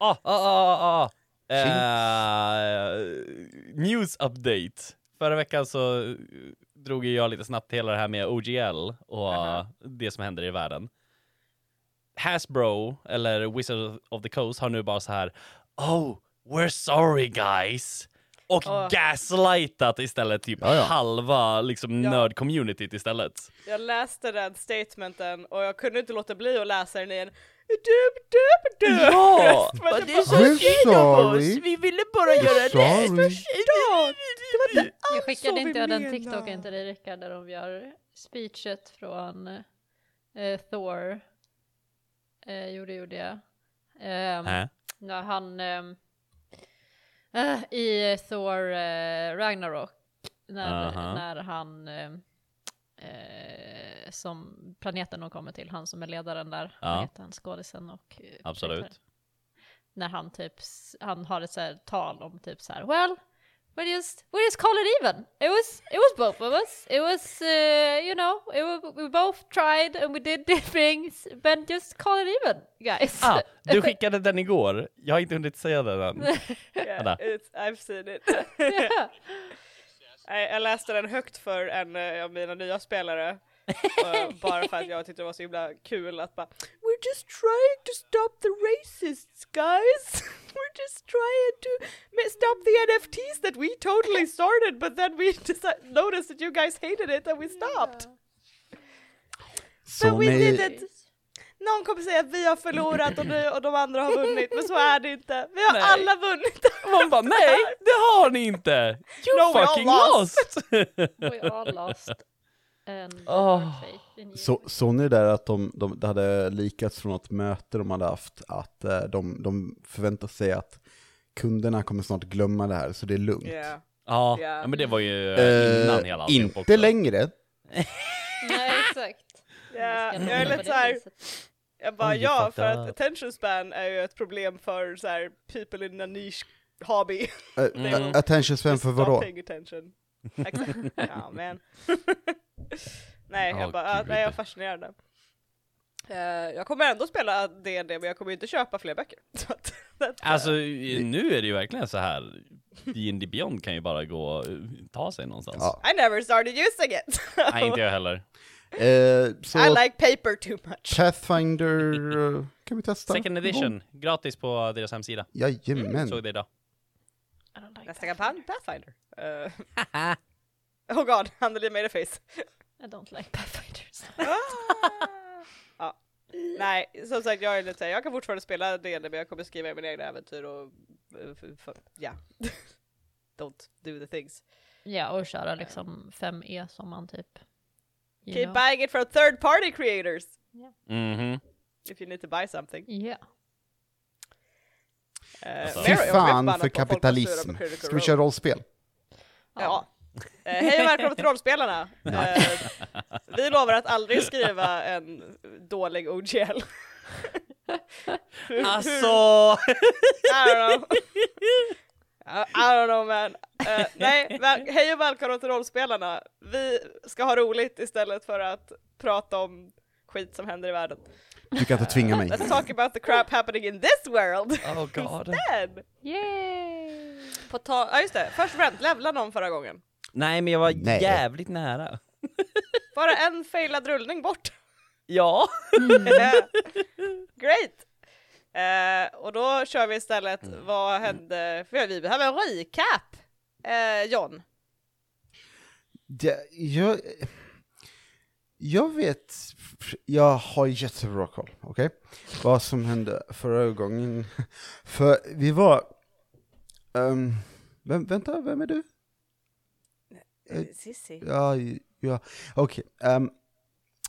Ah, ah, ah, ah. Eh, news update. Förra veckan så eh, drog jag lite snabbt hela det här med OGL och Aha. det som händer i världen. Hasbro, eller Wizard of the Coast, har nu bara så här Oh, we're sorry guys! Och Åh. gaslightat istället typ Ja, ja. halva liksom Ja. nörd-communityt istället. Jag läste den statementen och jag kunde inte låta bli att läsa den i en dub, dub, dub. Ja! jag det är så We're synd om sorry. oss! Vi ville bara göra rätt! Sorry. "Förstå, det var inte Jag alls skickade så inte vi den menade." TikToken till dig Rickard där de gör speechet från eh, Thor. Eh, jo det gjorde jag. Ehm, Äh? när han ehm, eh, i Thor eh, Ragnarok när, Aha. när han ehm, eh, som planeten de kommer till, han som är ledaren där, Ja. heter han, skådisen och eh, Absolut. När han typ, han har ett så här tal om typ så här, well, we just, we just call it even. It was, it was both of us. It was, uh, you know, it wa- we both tried and we did things, but just call it even, guys. Ah, du skickade den igår. Jag har inte hunnit säga den än. Yeah, I've seen it. Nej, jag läste den högt för en eh, av mina nya spelare. Eh, bara för att jag tyckte det var så himla kul att bara We're just trying to stop the racists guys! We're just trying to stop the NFTs that we totally started but then we noticed that you guys hated it and we stopped! Så But we ni, did it! Någon kommer säga att vi har förlorat och, ni, och de andra har vunnit, men så är det inte. Vi har Nej. alla vunnit! Man bara nej, det har ni inte! You No, we fucking lost. lost! We all lost. In you. så, såg ni där att de, de, det hade likats från ett möte de hade haft, att eh, de, de förväntar sig att kunderna kommer snart glömma det här, så det är lugnt. Yeah. Ja, Ja. ja, men det var ju eh, innan hela alltihop inte också. längre. Nej, exakt. Ja, Vi jag är lite såhär, jag bara you ja, för att attention span är ju ett problem för så här people in a niche hobby. Uh, Mm. Attention span för vadå? attention. Exakt. Ja, men. nej, jag bara, ah, nej, jag är fascinerande. Eh, jag kommer ändå spela D&D men jag kommer inte köpa fler böcker. Alltså nu är det ju verkligen så här. D&D Beyond kan ju bara gå och eh, ta sig någonstans. Ja. I never started using it! Nej, inte jag heller. Eh, så I like paper too much. Pathfinder eh, kan vi testa? Second edition, gratis på deras hemsida. Jajamän. Såg det idag. Nästa kampanj, Pathfinder. Uh, oh god, Anneli made a face. I don't like Pathfinders. ja. Nej, som sagt jag är lite såhär, jag kan fortfarande spela D&D men jag kommer skriva mina egna äventyr och eh, ja. Don't do the things. Ja, och köra liksom 5E som man typ... you Keep know. buying it from third party creators Mhm. if you need to buy something. Ja. Uh, Alltså- Fy fan för kapitalism. Ska vi köra rollspel? Ja. Eh, hej och välkomna till rollspelarna! Eh, vi lovar att aldrig skriva en dålig OGL. Hur- Alltså! I don't know. I, don't know man. Eh, nej, väl, hej och välkomna till rollspelarna. Vi ska ha roligt istället för att prata om skit som händer i världen. Du kan inte tvinga mig. Let's talk about the crap happening in this world Oh god. instead! Yay! På ta- ja just det, först och främst, levla någon förra gången. Nej, men jag var Nej. jävligt nära. Bara en failad rullning bort. Ja. Great! Eh, och då kör vi istället, vad hände? För vi behöver en recap! Eh, John, Det, jag, jag vet, jag har jättebra koll, okej? Vad som hände förra gången. För vi var, vem, vänta, vem är du? Eh, Sissi. Ja, ja, okej. ehm,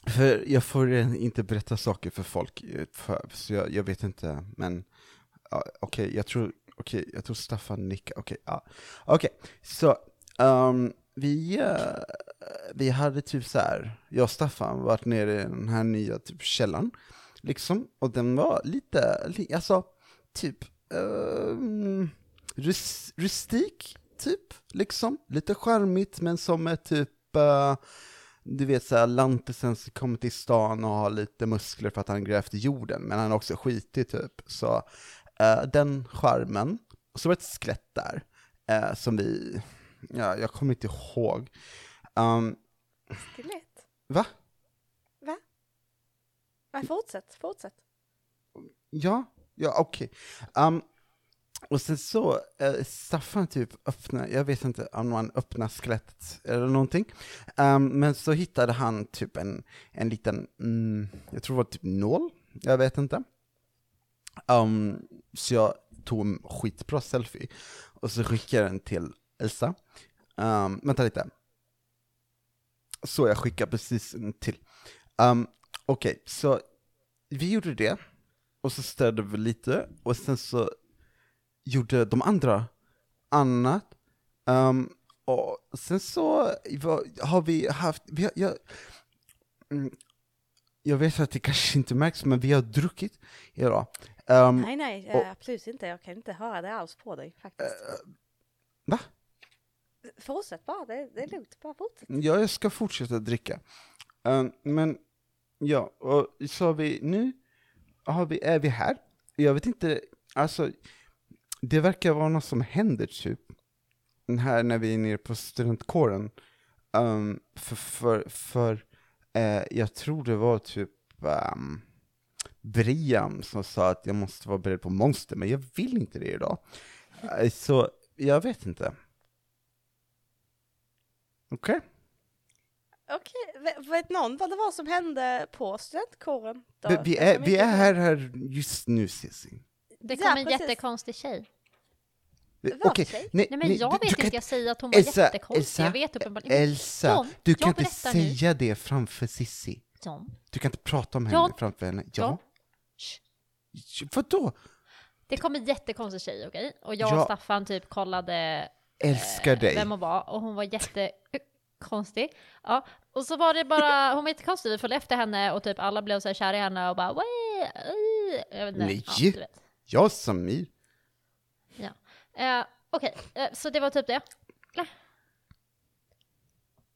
för jag får eh, inte berätta saker för folk, eh, för, så jag, jag vet inte, men ja, okej, jag tror, okej, jag tror Staffan nickar, okej, ja. Okej, så ehm, vi, eh, vi hade typ så här, jag och Staffan varit nere i den här nya typ källan, liksom, och den var lite, li, alltså, typ, um, rus, rustik, typ, liksom, lite charmigt, men som är typ, eh, du vet såhär, lantisen som kommer till stan och har lite muskler för att han grävt i jorden, men han är också skitig typ, så eh, den skärmen, och så var det ett skelett där, eh, som vi, ja, jag kommer inte ihåg. Um, Skelett? va? Nej, fortsätt, fortsätt. Ja, ja okej. Um, och sen så, eh, Staffan typ öppnar, jag vet inte om man öppnar skelettet eller någonting, um, men så hittade han typ en, en liten, mm, jag tror det var typ nål, jag vet inte. Um, så jag tog en skitbra selfie, och så skickade jag den till Elsa. Um, vänta lite. Så jag skickar precis en till. Um, Okej, så vi gjorde det, och så städade vi lite, och sen så gjorde de andra annat. Um, och sen så har vi haft, vi har, jag, mm, jag vet att det kanske inte märks, men vi har druckit idag. Um, Nej, nej, och- eh, absolut inte. Jag kan inte höra det alls på dig faktiskt. va? Fortsätt bara, det, det är lugnt. Bara fortsätt. Ja, jag ska fortsätta dricka. Um, men, ja, och så har vi, nu har vi, är vi här. Jag vet inte, alltså, det verkar vara något som händer typ, här när vi är nere på studentkåren. Um, för, för, för eh, jag tror det var typ um, Brian som sa att jag måste vara beredd på monster, men jag vill inte det idag. Eh, så, jag vet inte. Okej? Okej, ve- vet någon vad det var som hände på studentkåren? då? Vi, är, vi är här, här just nu, Cissi. Det Ja, kom en precis. jättekonstig tjej. Okej, tjej? nej, men jag vet inte, kan jag säger att hon var Elsa, jättekonstig. Elsa, jag vet uppenbarligen Elsa, John, du kan inte berättar nu. säga det framför Sissi. Du kan inte prata om henne John, framför henne. Ja. Vadå? Det kom en jättekonstig tjej, okej? Och jag och Ja. Staffan typ kollade Älskar dig. vem hon var och hon var jättekonstig. Ja, och så var det bara, hon var jättekonstig, vi följde efter henne och typ alla blev så här kära i henne och bara jag vet inte. Nej. Ja. Jag Samir. Eh, okej, eh, så det var typ det.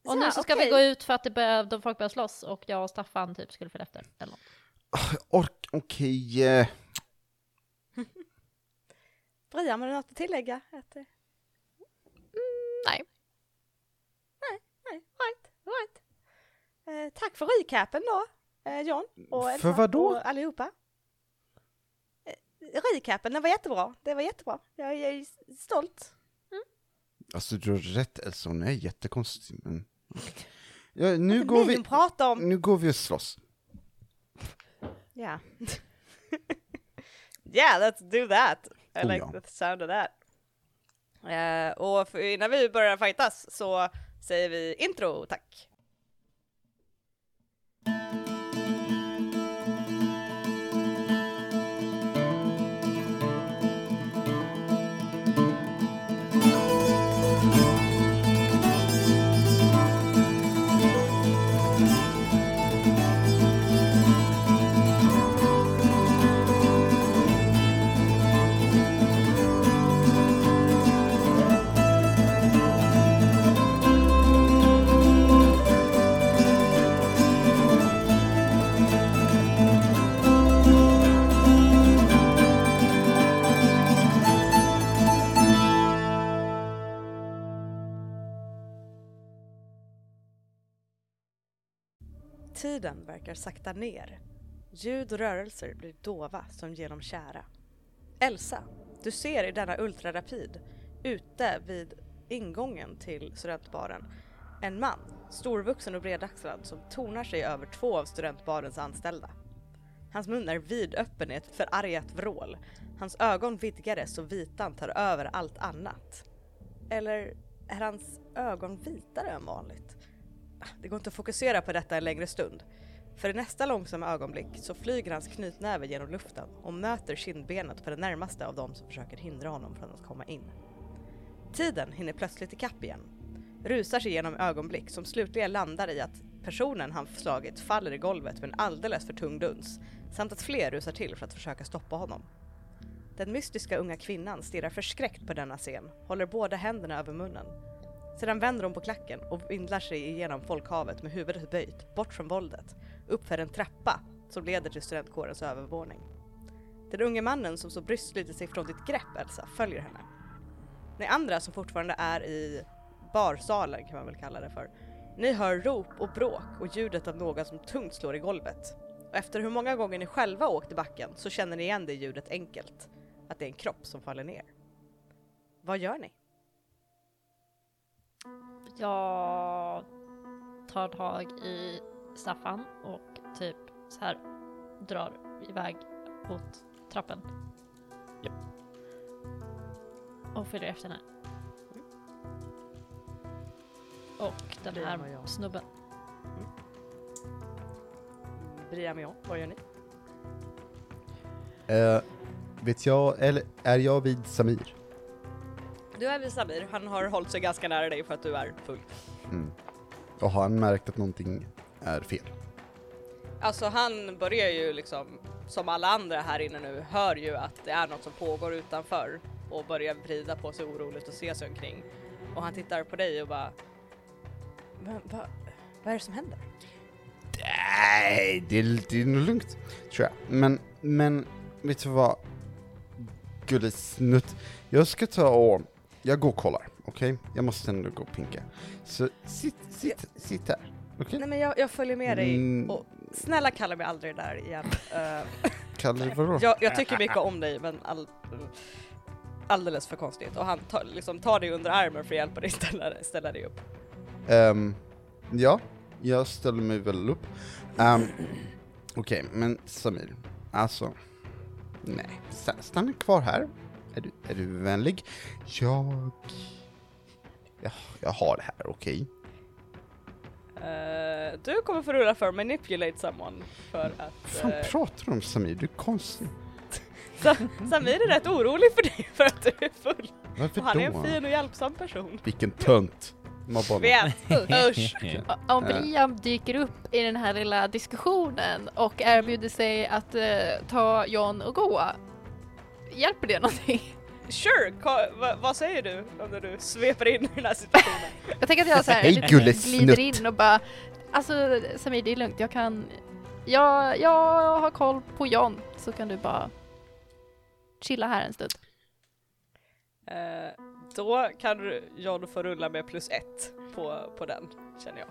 Och Så, nu så ska okej. vi gå ut för att det börjar, de folk börjar slåss och jag och Staffan typ skulle följa efter. Eller något. Ork, okej. eh, Brian, har du något att tillägga? Att, eh, Nej. nej, right, right. Eh, tack för recapen då, eh, John och Elsa För vad då? och allihopa. Recapen, den var jättebra. Det var jättebra. Jag, jag är stolt. Alltså du har rätt Elsa, hon är jättekonstig. Men... Ja, nu, går vi, prata om... nu går vi och slåss. Yeah. yeah, let's do that. I Oh, like ja. the sound of that. Eh, och innan vi börjar fightas så säger vi intro, tack. Tiden verkar sakta ner. Ljud och rörelser blir dova som genom kära. Elsa, du ser i denna ultrarapid, ute vid ingången till studentbaren, en man, storvuxen och bredaxlad, som tornar sig över två av studentbarens anställda. Hans mun är vidöppen i ett förargat vrål. Hans ögon vidgades och vitan tar över allt annat. Eller är hans ögon vitare än vanligt? Det går inte att fokusera på detta en längre stund. För i nästa långsamma ögonblick så flyger hans knytnäve genom luften och möter kindbenet på den närmaste av dem som försöker hindra honom från att komma in. Tiden hinner plötsligt ikapp igen. Rusar sig genom ögonblick som slutligen landar i att personen han slagit faller i golvet med en alldeles för tung duns samt att fler rusar till för att försöka stoppa honom. Den mystiska unga kvinnan stirrar förskräckt på denna scen, håller båda händerna över munnen sedan vänder hon på klacken och vindlar sig igenom folkhavet med huvudet böjt, bort från våldet, uppför en trappa som leder till studentkårens övervåning. Den unge mannen som så bryskt sliter sig från ditt grepp Elsa följer henne. Ni andra som fortfarande är i barsalen kan man väl kalla det för. Ni hör rop och bråk och ljudet av någon som tungt slår i golvet. Och efter hur många gånger ni själva åkt i backen så känner ni igen det ljudet enkelt. Att det är en kropp som faller ner. Vad gör ni? Jag tar tag i Staffan och typ så här drar iväg mot trappen. Japp. Och följer efter henne. Och den här jag. snubben. Bryr mig om. Vad gör ni? Eh, vet jag, eller är jag vid Samir? Du är vid Samir. Han har hållit sig ganska nära dig för att du är full. Mm. Och har han märkt att någonting är fel? Alltså han börjar ju liksom, som alla andra här inne nu, hör ju att det är något som pågår utanför och börjar vrida på sig oroligt och se sig omkring. Och han tittar på dig och bara Men vad, vad är det som händer? Nej, det är, det är nog lugnt, tror jag. Men, men, vet du vad? Gullisnutt. Jag ska ta och, jag går och kollar, okej? Jag måste ändå gå och pinka. Så sitt, sitt, sitt här, okej? Nej men jag, jag följer med dig Mm. och snälla kalla mig aldrig det där igen. Eh, Kallar det vadå? jag, jag tycker mycket om dig men all, alldeles för konstigt. Och han tar, liksom, tar dig under armen för att hjälpa dig ställa, ställa dig upp. Ehm, ja, jag ställer mig väl upp. Um, Okej, men Samir, alltså, nej, sta- stanna kvar här. Är du, är du vänlig? Jag, jag, jag har det här, okej? Eh, du kommer få rulla för manipulate someone för att Vad fan eh, pratar du om Samir? Du är konstig. Sa- Samir är rätt orolig för dig för att du är full. Varför Och han är då? en fin och hjälpsam person. Vilken tönt. Vet! Usch! Om. Brian dyker upp i den här lilla diskussionen och erbjuder sig att eh, ta John och gå, hjälper det någonting? Sure! Ka- va- vad säger du om när du sveper in i den här situationen? Jag tänker att jag så här, lite gullesnutt. glider in och bara Alltså Samir det är lugnt, jag kan jag, jag har koll på John så kan du bara chilla här en stund. Eh, då kan John få rulla med plus ett på, på den, känner jag.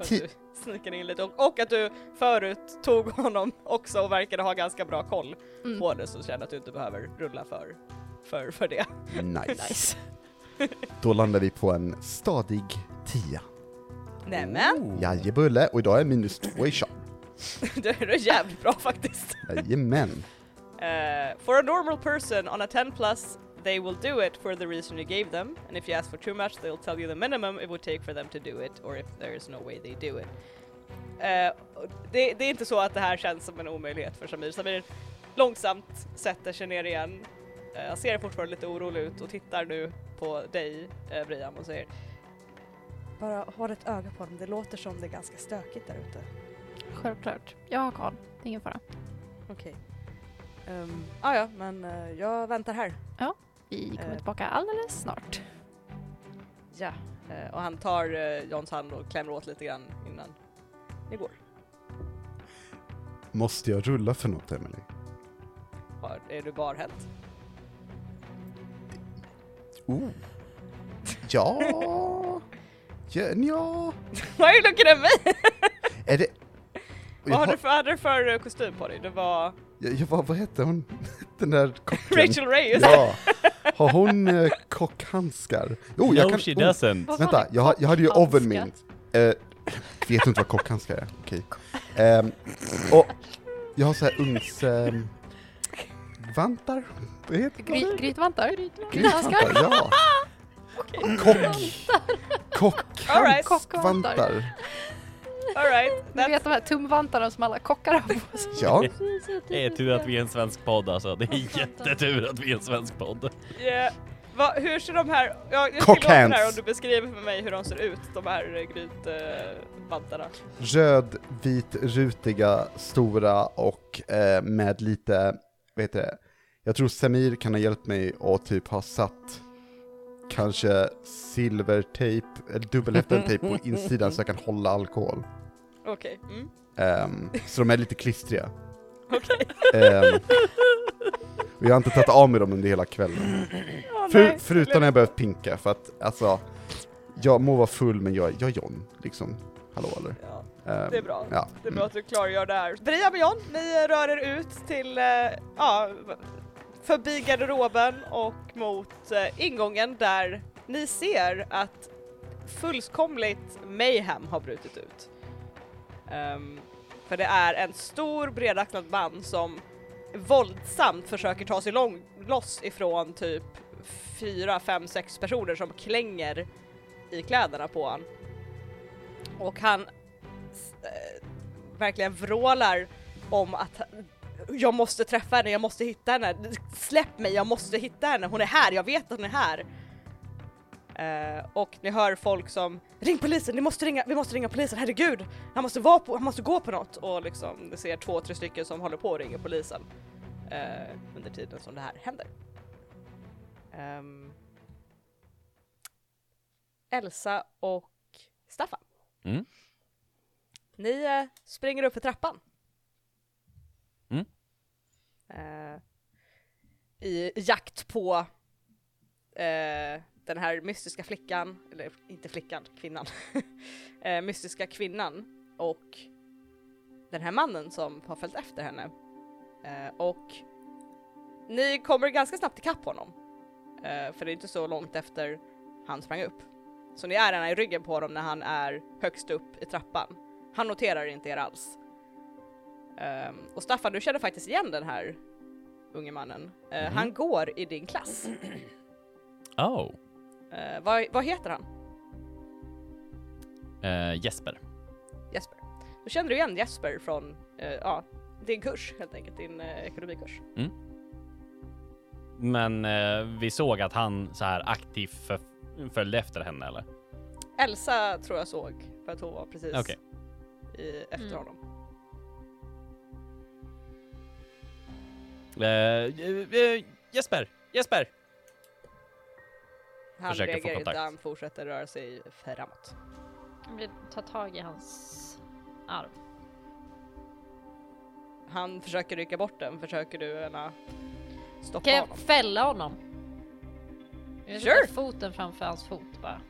Att du snikar in lite och, och att du förut tog honom också och verkade ha ganska bra koll Mm. på det så känner jag att du inte behöver rulla för, för, för det. Nice. Nice. Då landar vi på en stadig tia. Nämen! Jajebulle, och idag är minus två i charm. det är jävligt bra faktiskt. Jajamän. Uh, for a normal person on a 10 plus, they will do it for the reason you gave them, and if you ask for too much, they'll tell you the minimum it would take for them to do it, or if there is no way they do it. Och det, det är inte så att det här känns som en omöjlighet för Samir. Samir långsamt sätter sig ner igen. Uh, ser fortfarande lite orolig ut och tittar nu på dig, uh, Brian, och säger Bara håll ett öga på dem, det låter som det är ganska stökigt där ute. Självklart. Jag har koll. Det är ingen fara. Okej. Um, ah, ja, men eh, jag väntar här. Vi kommer Eh. tillbaka alldeles snart. Ja, eh, och han tar eh, Johns hand och klämmer åt lite grann innan ni går. Måste jag rulla för något, Emily? Har- Är du barhänt? Oh. Ja. ja, ja. Why are you looking at me? Är det... Vad Jag hade har, du för, hade du för kostym på dig? Det var jag, vad, vad hette hon? Den där kocken? Rachel det. Ja. Har hon eh, kockhandskar? Jag no, kan... she oh, doesn't. Vänta, jag, har- jag hade ju oven mint. Eh, vet inte vad kockhandskar är? Okej. Ehm, och jag har så här ugns... ehm, vantar? Vad heter det? Gry, grytvantar? Grytvantar, ja. Kock... All right. Alright, Ni vet de här tumvantarna som alla kockar har på sig? Ja. Det är tur att vi är en svensk podd alltså. Det är jättetur att vi är en svensk podd. yeah. Va, hur ser de här, ja, jag Cock låta här hands. om du beskriver för mig hur de ser ut, de här uh, grytvantarna. Röd, vit, rutiga, stora och eh, med lite, vad heter det? Jag tror Samir kan ha hjälpt mig och typ ha satt kanske silvertejp, eller dubbelhäftad på insidan så jag kan hålla alkohol. Okej, mm. Ehm, så de är lite klistriga. Okej. Ehm, och jag har inte tagit av mig dem under hela kvällen. Åh, För, förutom när jag behövt pinka, för att alltså, jag må vara full men jag, jag är John, liksom. Hallå eller? Ja, Ehm, det är bra. Ja. Det är bra att du klargör det här. Brian och John, ni rör er ut till, eh, ja, förbi garderoben och mot eh, ingången där ni ser att fullkomligt mayhem har brutit ut. Um, för det är en stor bredaxlad man som våldsamt försöker ta sig lång, loss ifrån typ fyra, fem, sex personer som klänger i kläderna på honom. Och han eh, verkligen vrålar om att jag måste träffa henne, jag måste hitta henne, släpp mig, jag måste hitta henne, hon är här, jag vet att hon är här. Eh, och ni hör folk som Ring polisen, ni måste ringa, vi måste ringa polisen, herregud! Han måste, vara på, han måste gå på något! Och liksom, ni ser två, tre stycken som håller på att ringa polisen eh, under tiden som det här händer. Ehm, Elsa och Staffan. Mm. Ni eh, springer upp för trappan. Eh, I jakt på eh, den här mystiska flickan, eller inte flickan, kvinnan. eh, mystiska kvinnan och den här mannen som har följt efter henne. Eh, och ni kommer ganska snabbt ikapp honom. Eh, för det är inte så långt efter han sprang upp. Så ni är redan i ryggen på honom när han är högst upp i trappan. Han noterar inte er alls. Ehm, och Staffan, du känner faktiskt igen den här unge mannen. Eh, Mhm. Han går i din klass. Oh. Eh, vad, vad heter han? Eh, Jesper. Jesper. Då känner du igen Jesper från ja, din kurs helt enkelt, din ekonomikurs. Men eh, vi såg att han så här aktivt för- följde efter henne eller? Elsa tror jag såg, för att hon var precis Okej. i, efter Mm. honom. Eh, eh, Jesper! Jesper! Han Försöker få reagerar inte, han fortsätter röra sig framåt. Jag vill ta tag i hans arm. Han försöker rycka bort den, försöker du ena stoppa Kan jag honom? fälla honom? Jag Sure. sätter foten framför hans fot bara.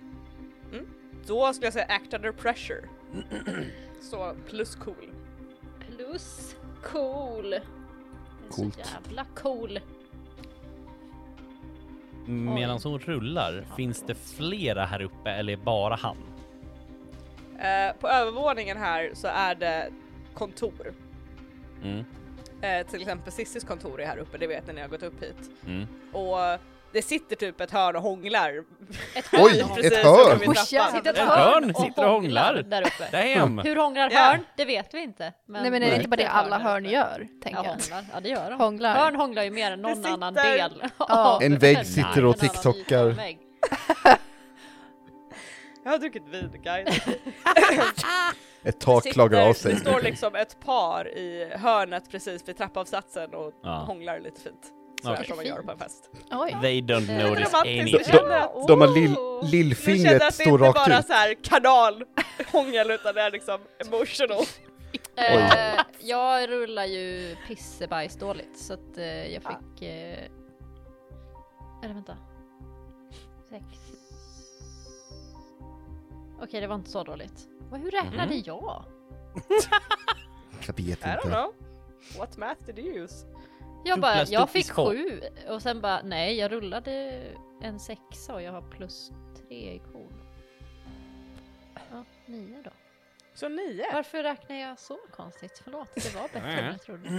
Då skulle jag säga act under pressure. Så plus cool. Plus cool. Coolt. så jävla cool. Medan hon rullar, finns det flera här uppe eller bara han? Eh, på övervåningen här så är det kontor. Mm. Eh, till exempel Sissis kontor är här uppe, det vet ni när jag har gått upp hit. Mm. Och det sitter typ ett hörn och hånglar. Ett Oj, hörn. ett Precis hörn! Oj, trappan. jävlar. Sitter ett Ett hörn, hörn sitter och hånglar. där uppe. Damn! Hur hånglar hörn? Det vet vi inte. Men Nej men är det Nej. inte bara det ett alla hörn gör, tänker jag. hånglar. Ja, det gör de. Hånglar. Hörn hånglar ju mer än någon Det annan sitter- del. Ja. En vägg sitter och tiktokar. Jag har druckit vin guys. Ett tak Sitter- klagar av sig. Det står liksom ett par i hörnet precis vid trappavsatsen och Ja. hånglar lite fint. Sådär Okej. som man gör på en fest. Oj. They don't Det notice anything. Jag känner att- De har lill, Oh. Du känner lillfingret att det står inte rakt bara ut. så här kanalhångel utan det är liksom emotional. Eh, jag rullar ju pissebajs dåligt så att eh, jag fick... Eh, eller vänta. Sex. Okej, det var inte så dåligt. Vad, hur räknade Mhm. jag? Jag vet I don't inte. know. What math did you use? Jag bara, jag fick sju och sen bara, nej jag rullade en sexa och jag har plus tre i cool. Ja, nio då. Så nio? Varför räknar jag så konstigt? Förlåt, det var bättre än jag trodde.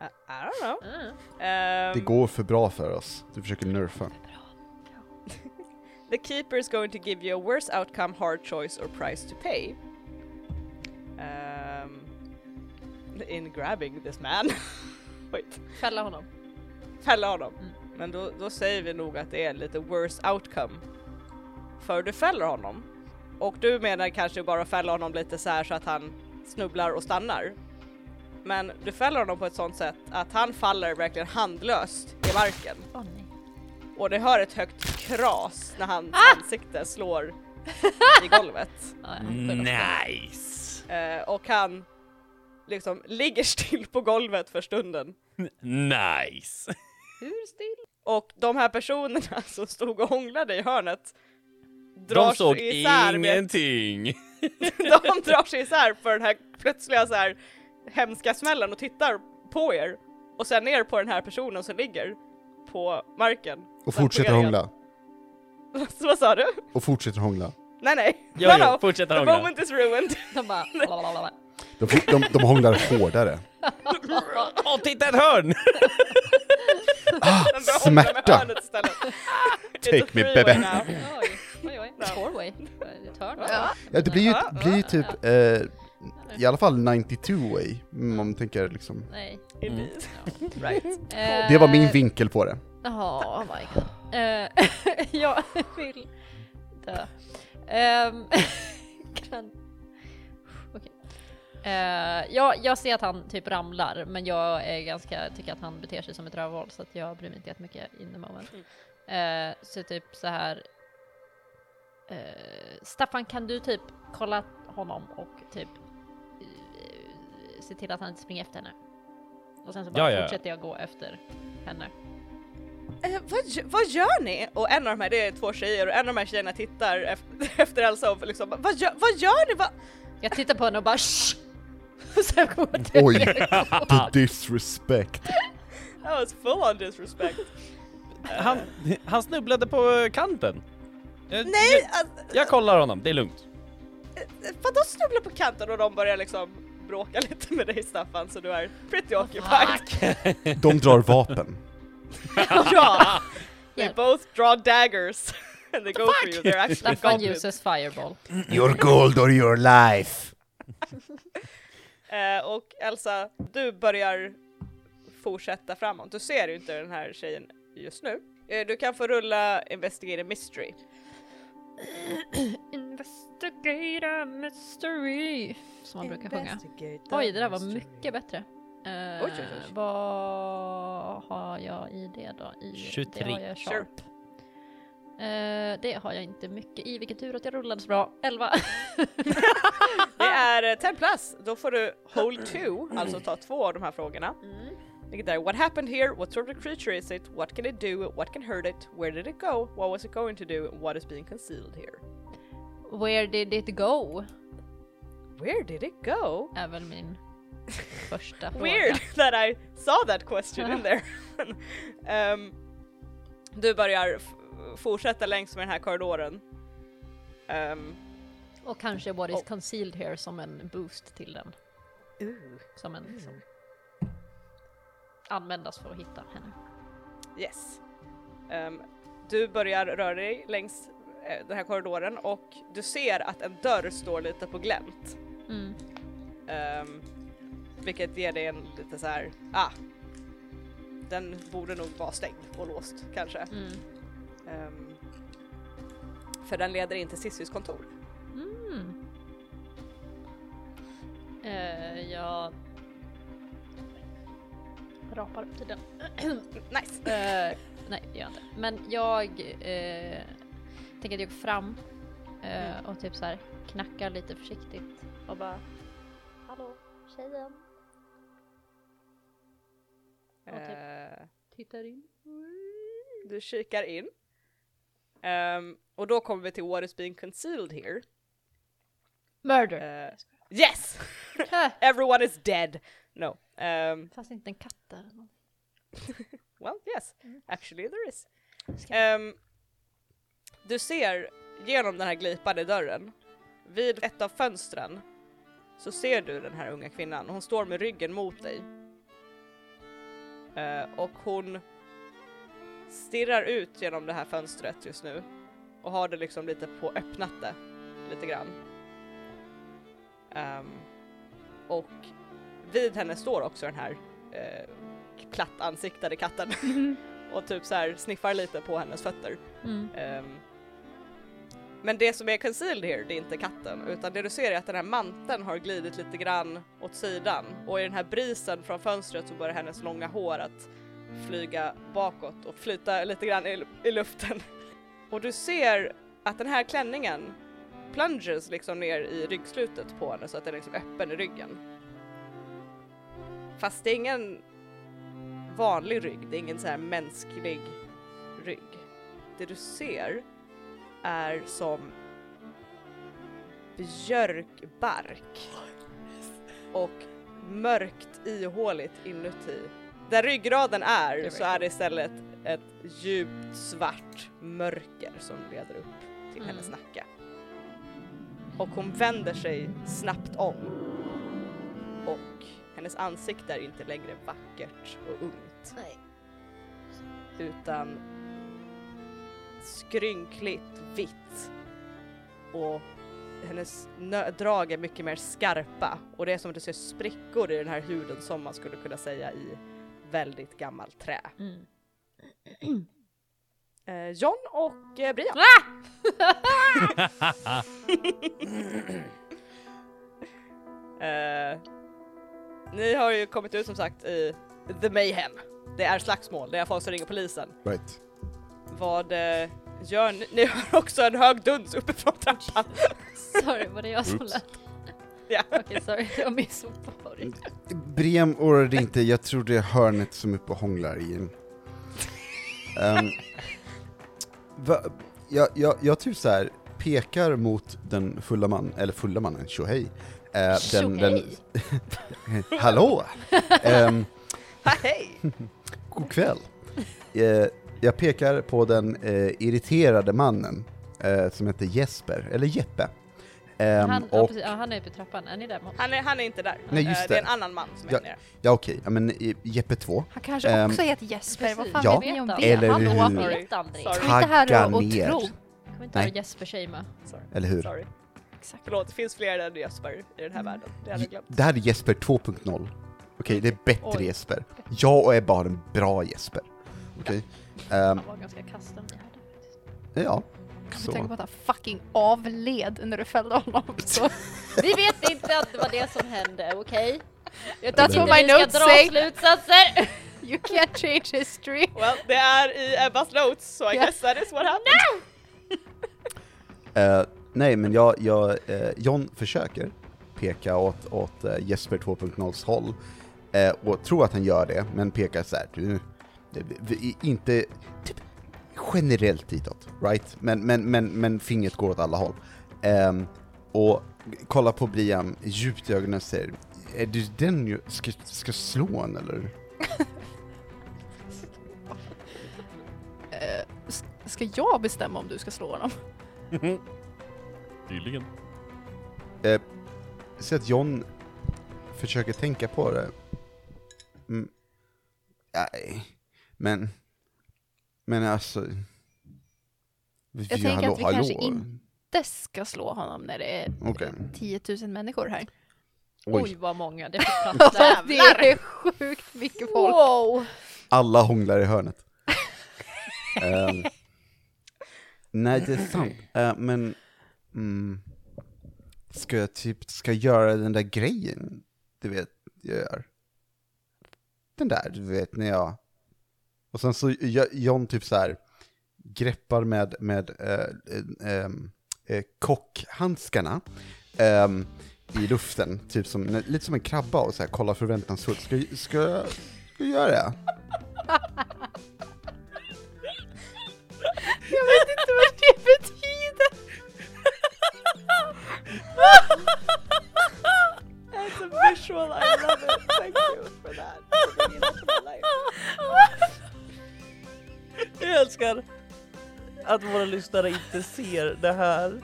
I, I don't know. Mm. Ehm, Det går för bra för oss. Du försöker nerfa. The keeper is going to give you a worse outcome, hard choice or price to pay. Um, in grabbing this man. Wait. Fälla honom. Fälla honom. Mm. Men då, då säger vi nog att det är lite worse outcome. För du fäller honom. Och du menar kanske bara att fälla honom lite så här så att han snubblar och stannar. Men du fäller honom på ett sånt sätt att han faller verkligen handlöst i marken. Nej. Och det hör ett högt kras när hans Ah! ansikte slår i golvet. Nice! Eh, och han liksom ligger still på golvet för stunden. Nice! Hur still? Och de här personerna som stod och hånglade i hörnet drar De såg sig isär med, ingenting. de drar sig isär för den här plötsliga så här hemska smällen och tittar på er och sen ner på den här personen som ligger på marken. Och fortsätter hångla. Så vad sa du? Och fortsätter hångla. Nej nej. Jo, jo, no. fortsätter The hångla. moment is ruined. De bara. De, de, de hånglar hårdare. Åh, titta ett hörn! Ah, smärta! Take me, baby. Ja, det blir ju, blir ju typ, eh, i alla fall 92 way, om man tänker liksom. Nej. Indeed. Right. Eh, Det var min vinkel på det. Jaha, oh my god. Eh, jag vill dö. Um, kan... Okej. Eh, jag, jag ser att han typ ramlar, men jag är ganska, tycker att han beter sig som ett rövhål så att jag bryr mig inte jättemycket in the moment. Eh, så typ så här. eh, Staffan, kan du typ kolla honom och typ se till att han inte springer efter henne? Och sen så bara Ja, ja, ja. fortsätter jag gå efter henne. Eh, vad, vad gör ni? Och en av de här, det är två tjejer och en av de här tjejerna tittar efter, efter Elsa och liksom vad gör, vad gör ni? Va? Jag tittar på henne och bara Shh! Sen går jag till Oj, the disrespect. That was full on disrespect. Han, han snubblade på kanten. Eh, Nej! Jag, Alltså, jag kollar honom, det är lugnt. vadå snubbla på kanten och de börjar liksom bråka lite med dig Staffan så du är pretty occupied. De drar vapen. ja! They both draw daggers and they go for you. They're actually Staffan uses fireball. Your gold or your life. Eh, och Elsa, du börjar fortsätta framåt. Du ser ju inte den här tjejen just nu. Eh, du kan få rulla Investigate Mystery. Investigate a mystery. Som man brukar sjunga. Oj, det där var mycket bättre. Eh, Oj, oj, oj. Vad har jag i det då? I, 23. Det har jag Sure. sharp. Eh, det har jag inte mycket i, vilken tur att jag rullade så bra. 11. Det är eh, 10 plus, då får du hold two, alltså ta två av de här frågorna. Mm. Vilket är What happened here? What sort of creature is it? What can it do? What can hurt it? Where did it go? What was it going to do? What is being concealed here? Where did it go? Where did it go? Är väl min första fråga. Weird that I saw that question in there. Ehm, du börjar fortsätta längs med den här korridoren. Ehm, Och kanske what is Oh. concealed here som en boost till den. Som en liksom, användas för att hitta henne. yes. Ehm, du börjar röra dig längs eh, den här korridoren och du ser att en dörr står lite på glänt. Mm. Ehm, vilket ger dig en lite så här, ah, den borde nog vara stängd och låst kanske. Mm. Ehm, för den leder in till Sissys kontor. Mm. Eh, jag rapar upp till den. Nice! Eh, nej, det gör jag inte. Men jag eh, tänker att jag går fram eh, och typ så här knackar lite försiktigt och bara Hallå, tjejen? Och typ tittar in. du kikar in. Ehm, och då kommer vi till what is being concealed here. Murder! Eh, yes! Everyone is dead! No. Ehm, Fanns inte en katt där? well, yes. Actually there is. Ehm, du ser genom den här glipade dörren, vid ett av fönstren, så ser du den här unga kvinnan. Hon står med ryggen mot dig. Eh, och hon stirrar ut genom det här fönstret just nu och har det liksom lite på öppnat det, lite grann. Ehm, och vid henne står också den här eh, plattansiktade katten och typ så här sniffar lite på hennes fötter. Mm. Ehm, men det som är concealed here, det är inte katten, utan det du ser är att den här manteln har glidit lite grann åt sidan och i den här brisen från fönstret så börjar hennes långa hår att flyga bakåt och flyta lite grann i, i luften. Och du ser att den här klänningen plunges liksom ner i ryggslutet på henne så att den är liksom öppen i ryggen. Fast det är ingen vanlig rygg, det är ingen så här mänsklig rygg. Det du ser är som björkbark och mörkt ihåligt inuti. Där ryggraden är så är det istället ett djupt svart mörker som leder upp till Mm. hennes nacke. Och hon vänder sig snabbt om och hennes ansikte är inte längre vackert och ungt Nej. utan skrynkligt vitt och hennes drag är mycket mer skarpa och det är som att du ser sprickor i den här huden som man skulle kunna säga i väldigt gammalt trä. Mm. Eh, John och eh, Brian. Eh, ni har ju kommit ut som sagt i The Mayhem. Det är slagsmål, det är folk som ringer polisen. Right. Vad eh, gör ni? Ni hör också en hög duns uppifrån trappan. Sorry, var det jag som lät? Ja. Okej, sorry. Det var min sopfavorit. Brem orrade inte, jag tror det är hörnet som är uppe och hånglar igen. Um, va, jag, jag, jag typ så här pekar mot den fulla mannen, eller fulla mannen, tjohej. Eh, den, den, hallå! um, Hej! god kväll. Eh, jag pekar på den eh, irriterade mannen eh, som heter Jesper, eller Jeppe. Ehm, Han, ja, och, precis, ja, han är uppe i trappan. Är ni där? Han är, han är inte där. Nej, just Eh, det är det. en annan man som är Ja. här nere. ja okej, ja, men eh, Jeppe 2. Han kanske Ehm, också heter Jesper, vad fan Ja, vet ni om det? eller hur? Vet aldrig. Sorry. Kom inte här Tagga och, och ner. tro. Kommer inte ha Jesper shama. Sorry. Eller hur? Sorry. Exakt. Förlåt, det finns fler än Jesper i den här världen. Det hade jag glömt. Det här är Jesper 2.0. Okej, det är bättre Oj. Jesper. Jag och Ebba har en bra Jesper. Okej? Ehm, Han var ganska kass den vi hade ja, Du tänka på så. att han fucking avled när du fällde honom? Så. Vi vet inte att det var det som hände, okej? Jag That's tycker what inte my vi ska notes dra say. slutsatser! You can't change history. Well, det är i Ebbas notes, so I Yeah. guess that is what happened. Eh, nej, men jag, jag eh, John försöker peka åt, åt eh, Jesper 2.0s håll, och tror att han gör det, men pekar så här, du, inte typ, generellt ditåt, right? Men, men, men, men fingret går åt alla håll. Ehm, och kollar på Brian djupt i ögonen och säger, är du den ju ska, ska slå en eller? S- ska jag bestämma om du ska slå honom? Tydligen. Eh, så att John försöker tänka på det. Mm. Nej, men... Men alltså... Jag tänker att vi kanske in... Det ska slå honom när det är Okej. 10 000 människor här. Oj, Oj, vad många, det fick plats. Alltså, det är sjukt mycket folk. Wow! alla hånglar i hörnet. Ehm, nej, det är sant. Eh, men... Mm, ska jag typ, ska göra den där grejen du vet jag gör? Den där, du vet, när jag... Och sen så gör John typ så här greppar med, med eh, eh, eh, kockhandskarna ehm, i luften, typ som, lite som en krabba och så här kollar förväntansfullt. Ska, ska, ska jag göra det? Jag vet inte vad det betyder. That's a visual, I love it. Thank you for that. For Jag älskar att våra lyssnare inte ser det här.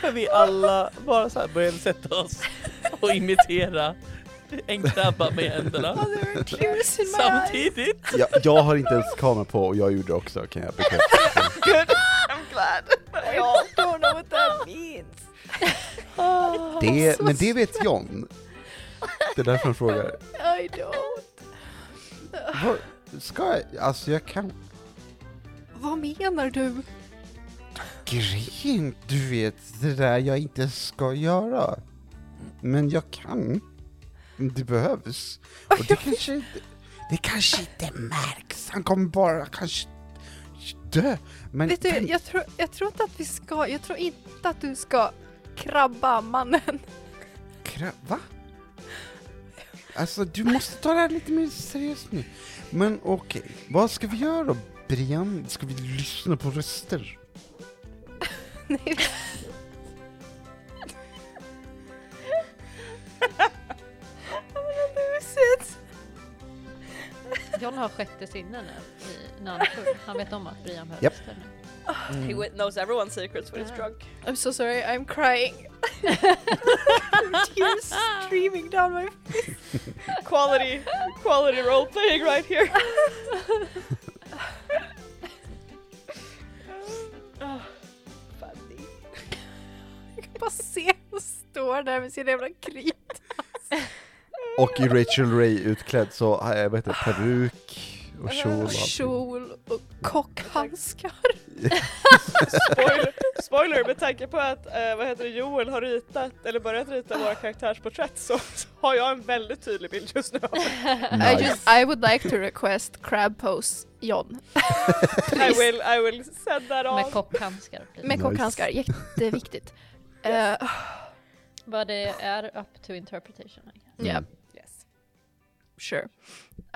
För vi alla bara så här började sätta oss och imitera en krabba med händerna samtidigt. Jag, jag har inte ens kamera på och jag gjorde det också kan jag bekräfta. Good, I'm glad. I don't know what that means. Det, men det vet John. Det är därför han frågar. I don't. Ska jag? Alltså jag kan. Vad menar du? Grejen, du vet, det där jag inte ska göra. Men jag kan. Det behövs. Och det kanske inte, det kanske inte märks. Han kommer bara kanske dö. Men Vet du, tänk- jag tror, jag tror inte att vi ska, jag tror inte att du ska krabba mannen. Kra- va? Alltså du måste ta det här lite mer seriöst nu. Men okej, vad ska vi göra då? Brian, ska vi lyssna på röster? Nej. John har sjätte sinne nu i, när han vet om att Brian hör Japp. röster nu. He wi- knows everyone's secrets when he's drunk. I'm so sorry, I'm crying. Tears streaming down my Quality, quality role playing right here. bara se hon står där med sin jävla krit. Och i Rachel Ray utklädd så har jag vet inte, peruk och kjol och. Kjol och kockhandskar. Spoiler, spoiler med tanke på att eh, vad heter det, Joel har ritat, eller börjat rita våra karaktärsporträtt så, så har jag en väldigt tydlig bild just nu. I, Nice. just, I would like to request crab pose John. I will, I will send that Med on. kockhandskar. Med Nice. kockhandskar, jätteviktigt. Eh, Vad det är up to interpretation. I guess. yeah, Mm. Yes. sure.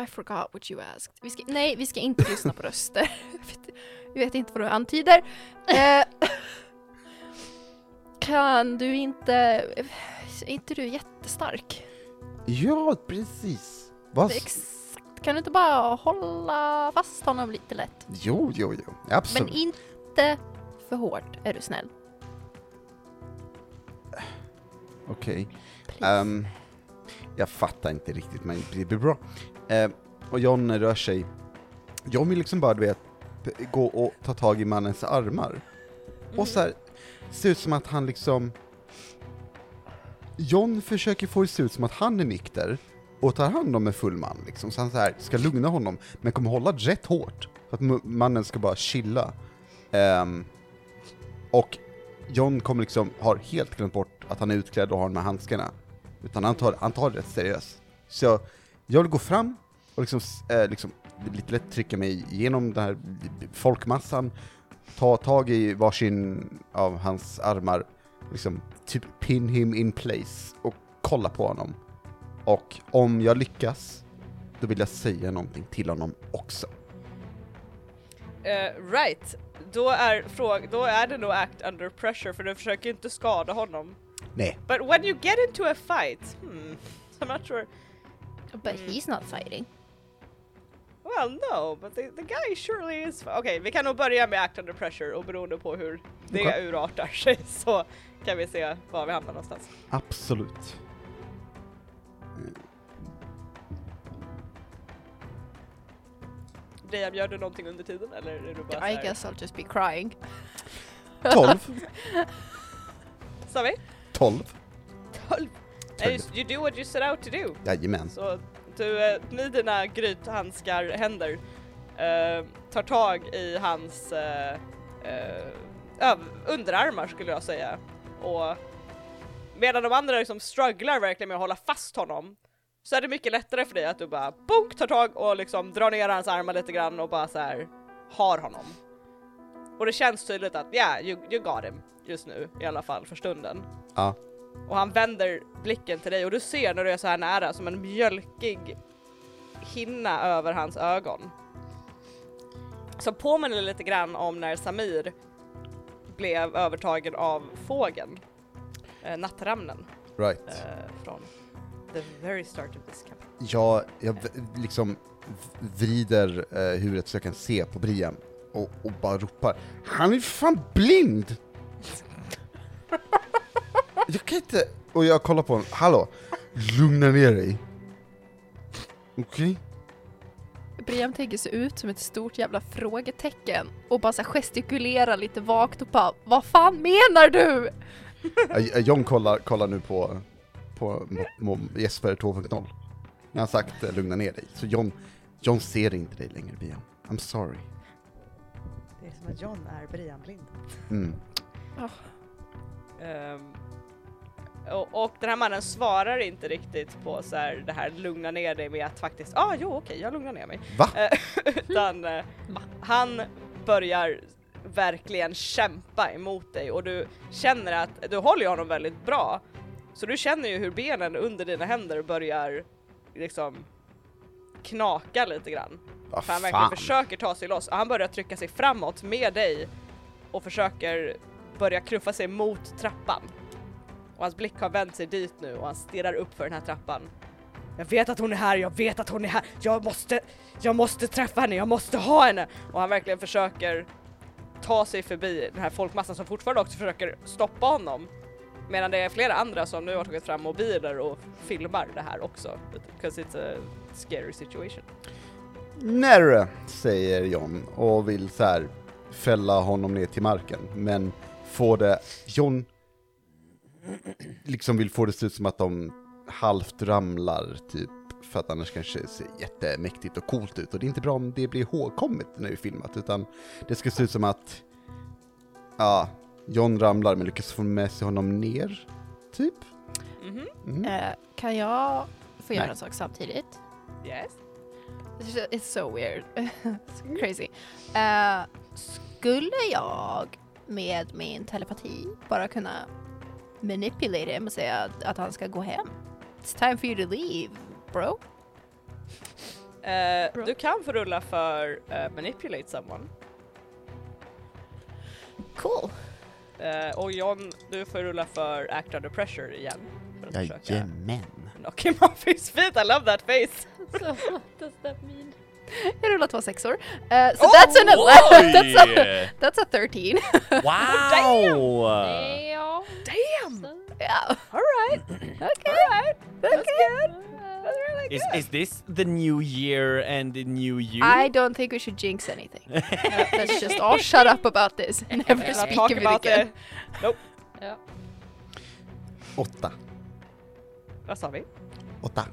I forgot what you asked. Vi ska, nej, vi ska inte lyssna på röster. Jag vet, inte vad du antyder. Eh, kan du inte... Är inte du jättestark? Ja, precis. Vad? Exakt. Kan du inte bara hålla fast honom lite lätt? Jo, jo, jo. Men Absolut. inte för hårt, är du snäll. Okej. Please. Ehm, jag fattar inte riktigt, men det blir bra. Ehm, och John rör sig. John vill liksom bara, du vet, gå och ta tag i mannens armar. Och så här, ser ut som att han liksom... John försöker få det se ut som att han är nykter och tar hand om en full man, liksom. så han så här ska lugna honom, men kommer hålla rätt hårt, för att mannen ska bara chilla. Ehm, och John kommer liksom, har helt glömt bort att han är utklädd och har de här handskarna, utan han tar, han tar det rätt seriöst. Så jag vill gå fram och liksom, eh, liksom lite lätt trycka mig igenom den här folkmassan, ta tag i varsin av hans armar, liksom typ pin him in place och kolla på honom. Och om jag lyckas, då vill jag säga någonting till honom också. Uh, right, då är, då är det nog act under pressure för du försöker inte skada honom. Nej. But when you get into a fight, hmm, I'm not sure. But he's not fighting. Well no, but the, the guy surely is... Okej, vi kan nog börja med act under pressure och beroende på hur det Okej. urartar sig så kan vi se var vi hamnar någonstans. Absolut. Brian, gör du någonting under tiden eller är du bara I guess I'll just be crying. 12. Sa vi? 12. 12? Nej, just- you do what you set out to do. Jajamän. Så du, eh, med dina grythandskar händer eh, tar tag i hans eh, eh, öv- underarmar skulle jag säga. Och medan de andra liksom strugglar verkligen med att hålla fast honom så är det mycket lättare för dig att du bara bonk tar tag och liksom drar ner hans armar lite grann och bara så här har honom. Och det känns tydligt att yeah, you, you got him just nu i alla fall för stunden. Ja. Och han vänder blicken till dig och du ser när du är så här nära som en mjölkig hinna över hans ögon. Som påminner lite grann om när Samir blev övertagen av fågeln. Eh, nattramnen Right. eh, från the very start of this campaign. Jag, jag liksom vrider eh, huvudet så jag kan se på Brian och, och bara ropar Han är fan blind! jag kan inte... Och jag kollar på honom, hallå, lugna ner dig. Okej? Brian tänker sig ut som ett stort jävla frågetecken och bara så gestikulerar lite vagt och bara Vad fan menar du? Okay. John kollar, kollar nu på, på, på Jesper 2.0. Jag har sagt eh, lugna ner dig, så John, John ser inte dig längre Brian. I'm sorry. Det är som att John är Brian blind. Mm. Ehm, och, och den här mannen svarar inte riktigt på så här, det här lugna ner dig med att faktiskt, ah jo okej jag lugnar ner mig. Va? Eh, Utan eh, han börjar verkligen kämpa emot dig och du känner att du håller ju honom väldigt bra. Så du känner ju hur benen under dina händer börjar liksom knaka lite grann. Vad För han verkligen fan. försöker ta sig loss och han börjar trycka sig framåt med dig och försöker börja knuffa sig mot trappan. Och hans blick har vänt sig dit nu och han stirrar upp för den här trappan. Jag vet att hon är här, jag vet att hon är här, jag måste, jag måste träffa henne, jag måste ha henne! Och han verkligen försöker ta sig förbi den här folkmassan som fortfarande också försöker stoppa honom. Medan det är flera andra som nu har tagit fram mobiler och filmar det här också. Because it's a scary situation. Nere, säger John och vill så här fälla honom ner till marken, men får det, John liksom vill få det att se ut som att de halvt ramlar typ, för att annars kanske det ser jättemäktigt och coolt ut och det är inte bra om det blir ihågkommet när det är filmat, utan det ska se ut som att, ja, John ramlar men lyckas få med sig honom ner, typ. Mhm, Mm. Eh, kan jag få göra Nej. en sak samtidigt? yes. It's so weird. It's crazy. Eh, skulle jag med min telepati bara kunna manipulate him och säga att, att han ska gå hem? It's time for you to leave, bro. Eh, Bra. du kan få rulla för eh, manipulate someone. Cool. Eh, och John, du får rulla för act under pressure igen. Jajamän. knock him off his feet, I love that face! So what does that mean? Jag rullar två sexor. Uh, so Oh, that's an 11. that's, a, Oj! that's a 13. Wow! Ja. Damn! så- yeah. Alright, Okay. alright, that's good! That's really Is, good! is this the new year and the new you? I don't think we should jinx anything. Uh, let's just all shut up about this. Never Let's not speak talk of it about again. it. Ja. Åtta. Vad sa vi? Åtta.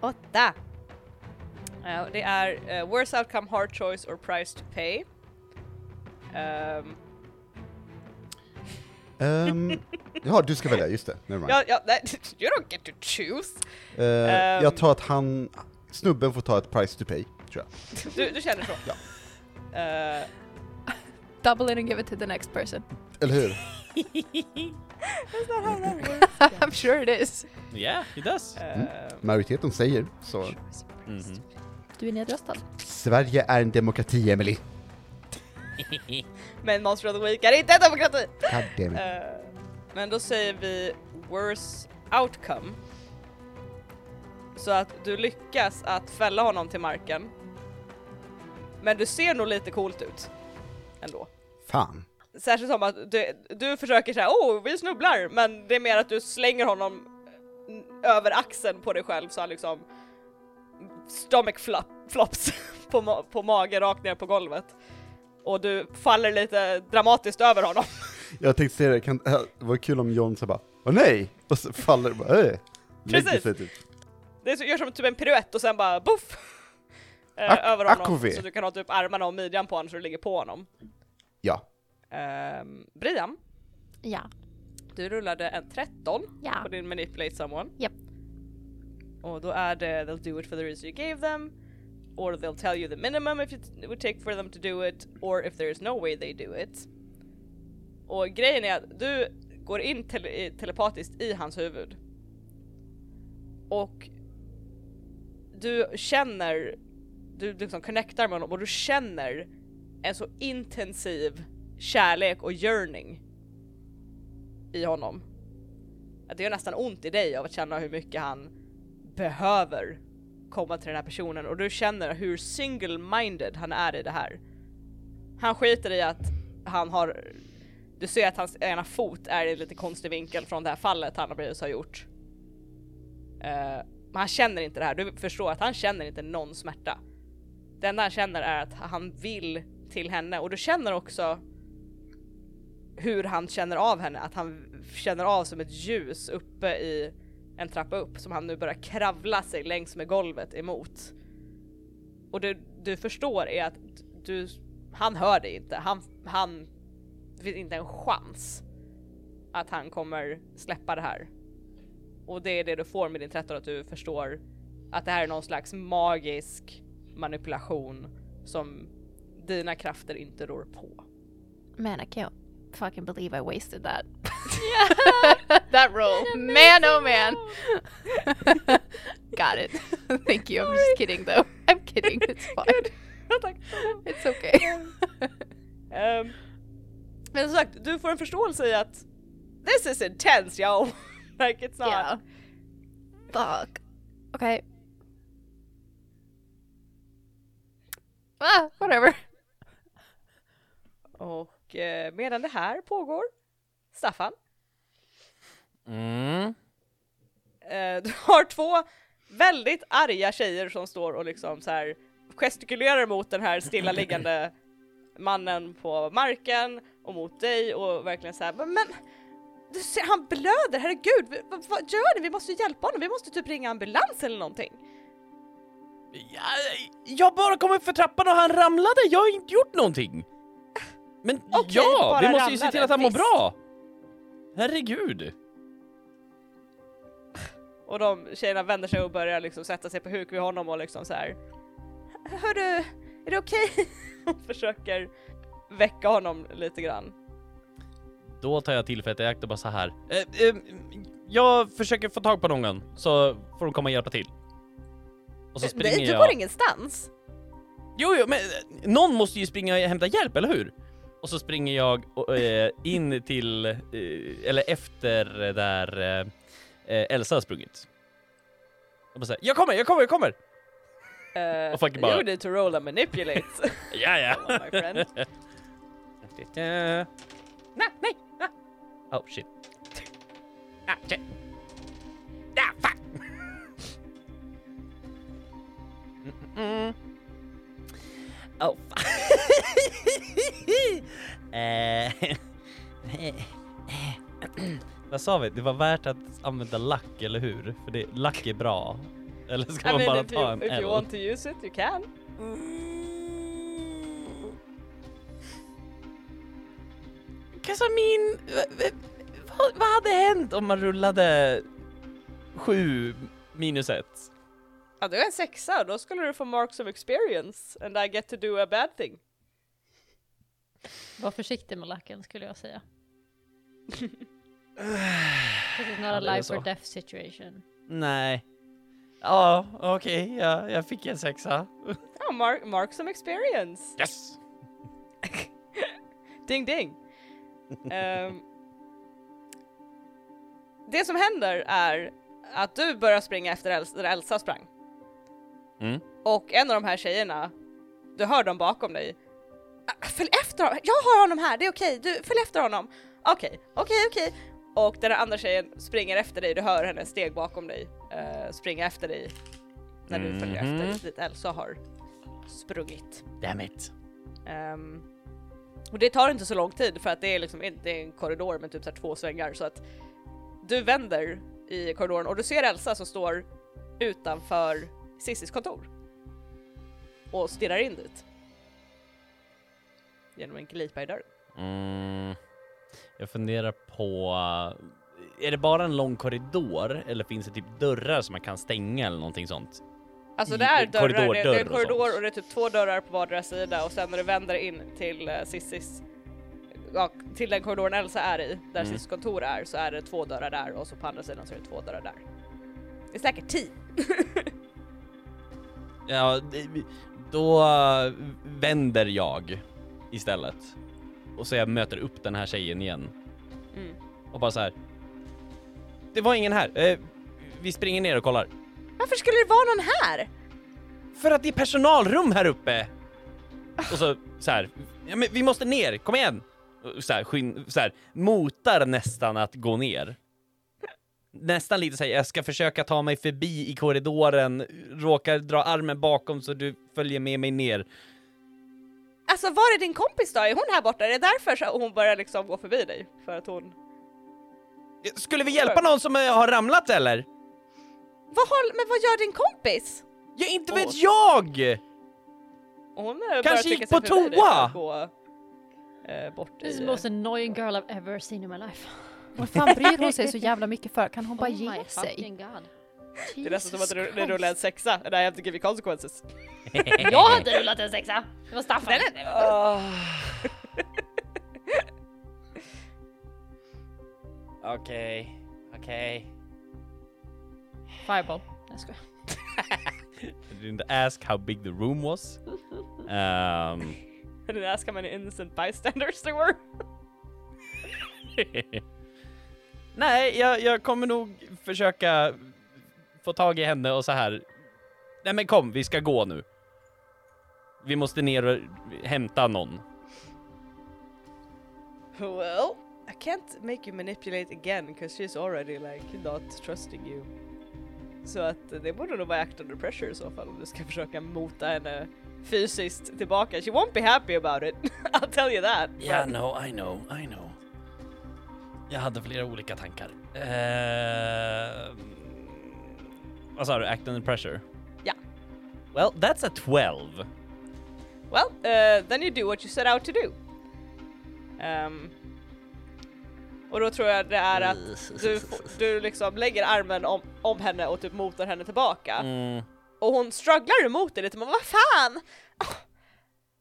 Åtta! Ja, det är uh, worst outcome, hard choice or price to pay. Ehm, Um, ja, du ska välja, just det. Nevermind. ja, ja, nej, you don't get to choose! Eh, Ehm. jag tar att han, snubben får ta ett price to pay, tror jag. Du, du känner så? Ja. Eh, Double it and give it to the next person. Eller hur? that's not how that works. I'm sure it is. Yeah, he does. Ehm, Majoriteten säger så. Mhm. Du är nedröstad. Sverige är en demokrati, Emily. men Monster of the Week är inte en demokrati! God. Eh, men då säger vi worst outcome. Så att du lyckas att fälla honom till marken. Men du ser nog lite coolt ut. Ändå. Fan. Särskilt som att du, du försöker säga oh vi snubblar men det är mer att du slänger honom över axeln på dig själv så han liksom stomach flop, flops på, ma- på magen rakt ner på golvet. Och du faller lite dramatiskt över honom. Jag tänkte säga det, kan, äh, det var kul om John sa bara Åh nej! Och så faller det bara äh, Precis. sig typ. Det är så, gör som typ en piruett och sen bara boff! Eh, Ak- över honom akove. så du kan ha typ armarna och midjan på honom så du ligger på honom. Ja. Ehm, Brian, Ja. du rullade en 13 Ja. på din manipulate someone. Japp. Och då är det they'll do it for the reason you gave them, or they'll tell you the minimum if it would take for them to do it, or if there is no way they do it. Och grejen är att du går in tele eh, telepatiskt i hans huvud. Och du känner, du liksom connectar med honom och du känner en så intensiv kärlek och yearning i honom. Att det gör nästan ont i dig av att känna hur mycket han behöver komma till den här personen och du känner hur single-minded han är i det här. Han skiter i att han har, du ser att hans ena fot är i en lite konstig vinkel från det här fallet han precis har gjort. Uh, men han känner inte det här, du förstår att han känner inte någon smärta. Det enda han känner är att han vill till henne och du känner också hur han känner av henne, att han känner av som ett ljus uppe i en trappa upp som han nu börjar kravla sig längs med golvet emot. Och det du förstår är att du, han hör dig inte, han, han, det finns inte en chans att han kommer släppa det här. Och det är det du får med din 13, att du förstår att det här är någon slags magisk manipulation som dina krafter inte rår på. Menar jag. Fucking believe I wasted that. Yeah. that roll. Man oh man. Got it. Thank you. I'm just kidding though. I'm kidding. It's fine. It's okay. Ehm, men som sagt, du får en förståelse i att this is intense yo. like it's not. Yeah. Fuck. Okay. Ah, whatever. Och eh, medan det här pågår, Staffan, Mm. eh, du har två väldigt arga tjejer som står och liksom så här gestikulerar mot den här stillaliggande mannen på marken och mot dig och verkligen så här, men, men du ser, han blöder, herregud, v- vad, vad gör ni? Vi måste hjälpa honom, vi måste typ ringa ambulans eller någonting. Ja, jag bara kom upp för trappan och han ramlade, jag har inte gjort någonting! Men Okej, ja, bara vi måste ju se ramlade, till att han mår visst. bra! Herregud! Och de tjejerna vänder sig och börjar liksom sätta sig på huk vid honom och liksom så här. Hörru, är det okej? och försöker väcka honom lite grann. Då tar jag tillfället i akt och bara så här. Eh, eh, jag försöker få tag på någon så får de komma och hjälpa till. Och så springer Nej, du jag... går ingenstans. Jo, jo, men eh, någon måste ju springa och hämta hjälp, eller hur? Och så springer jag eh, in till, eh, eller efter där eh, Elsa har sprungit. Och bara säger jag kommer, jag kommer, jag kommer! Uh, Och fucking bara- You need to roll and manipulate. Ja, ja! My friend. Nej, nej! ah. Oh shit. Ah, shit. Ah, fuck! Mm, mm. Oh. Eh, Vad sa vi? Det var värt att använda lack, eller hur? För det, lack är bra. Eller ska I man mean, bara if ta you, en if L? you want to use it, you can. Mean, v- v- vad, vad hade hänt om man rullade sju minus ett? Ja, du är en sexa, då skulle du få marks of experience and I get to do a bad thing. Var försiktig med lacken skulle jag säga. This is not a life or death situation. Nej. Ja, okej, ja, jag fick en sexa. Ja, mark, marks of experience. Yes! Ding ding. Ehm, det som händer är att du börjar springa efter Elsa, där Elsa sprang. Mm. Och en av de här tjejerna, du hör dem bakom dig. "Ah, Följ efter honom! Jag har honom här, det är okej, du följ efter honom! Okej, okej, okej. Och den andra tjejen springer efter dig, du hör hennes steg bakom dig eh, springa efter dig när du följer Mhm. efter dit Elsa har sprungit. Damn it. Ehm, och det tar inte så lång tid för att det är liksom det är en korridor med typ så två svängar så att du vänder i korridoren och du ser Elsa som står utanför Cissis kontor och stirrar in dit genom en glipa i dörren. Mm. Jag funderar på... Är det bara en lång korridor eller finns det typ dörrar som man kan stänga eller någonting sånt? Alltså det är dörrar, det, det är en och korridor sånt. och det är typ två dörrar på vardera sida och sen när du vänder in till uh, Cissis ja, till den korridoren Elsa är i, där Mm. Kontor är, så är det två dörrar där och så på andra sidan så är det två dörrar där. Det är säkert tio. Ja, då vänder jag istället. Och så jag möter upp den här tjejen igen. Mm. Och bara så här. Det var ingen här. Eh, vi springer ner och kollar. Varför skulle det vara någon här? För att det är personalrum här uppe! Och så, så här, ja, men vi måste ner, kom igen! Och Så här, skyn, så här, motar nästan att gå ner. Nästan lite såhär, jag ska försöka ta mig förbi i korridoren, råkar dra armen bakom så du följer med mig ner. Alltså var är din kompis då? Är hon här borta? Är det därför så hon börjar liksom gå förbi dig? För att hon... Skulle vi hjälpa någon som eh, har ramlat eller? Vad håll... Men vad gör din kompis? Ja, inte vet jag! Och Hon eh, Kanske gick på toa. Gå, eh, bort This is the most annoying girl I've ever seen in my life. Vad fan bryr hon sig så jävla mycket för? Kan hon bara oh my ge sig? Det är nästan som att du rullar en sexa, and I have to give you consequences. Jag har inte rullat en sexa! Det var Staffan. Nej. Okej, okej. Fireball. Jag skojar. I didn't ask how big the room was. Um, I didn't ask how many innocent bystanders there were. Nej, jag, jag kommer nog försöka få tag i henne och så här. Nej men kom, vi ska gå nu. Vi måste ner och hämta någon. Well, I can't make you manipulate again because she's already like not trusting you. Så att det borde nog vara act under pressure i så fall om du ska försöka mota henne fysiskt tillbaka. She won't be happy about it, I'll tell you that. Yeah, no, I know, I know. Jag hade flera olika tankar. Uh, vad sa du, act under pressure? Ja. Well, that's a 12. Well, uh, then you do what you set out to do. Um, och då tror jag det är att du, du liksom lägger armen om, om henne och typ motar henne tillbaka. Mm. Och hon strugglar emot det lite, men vad fan!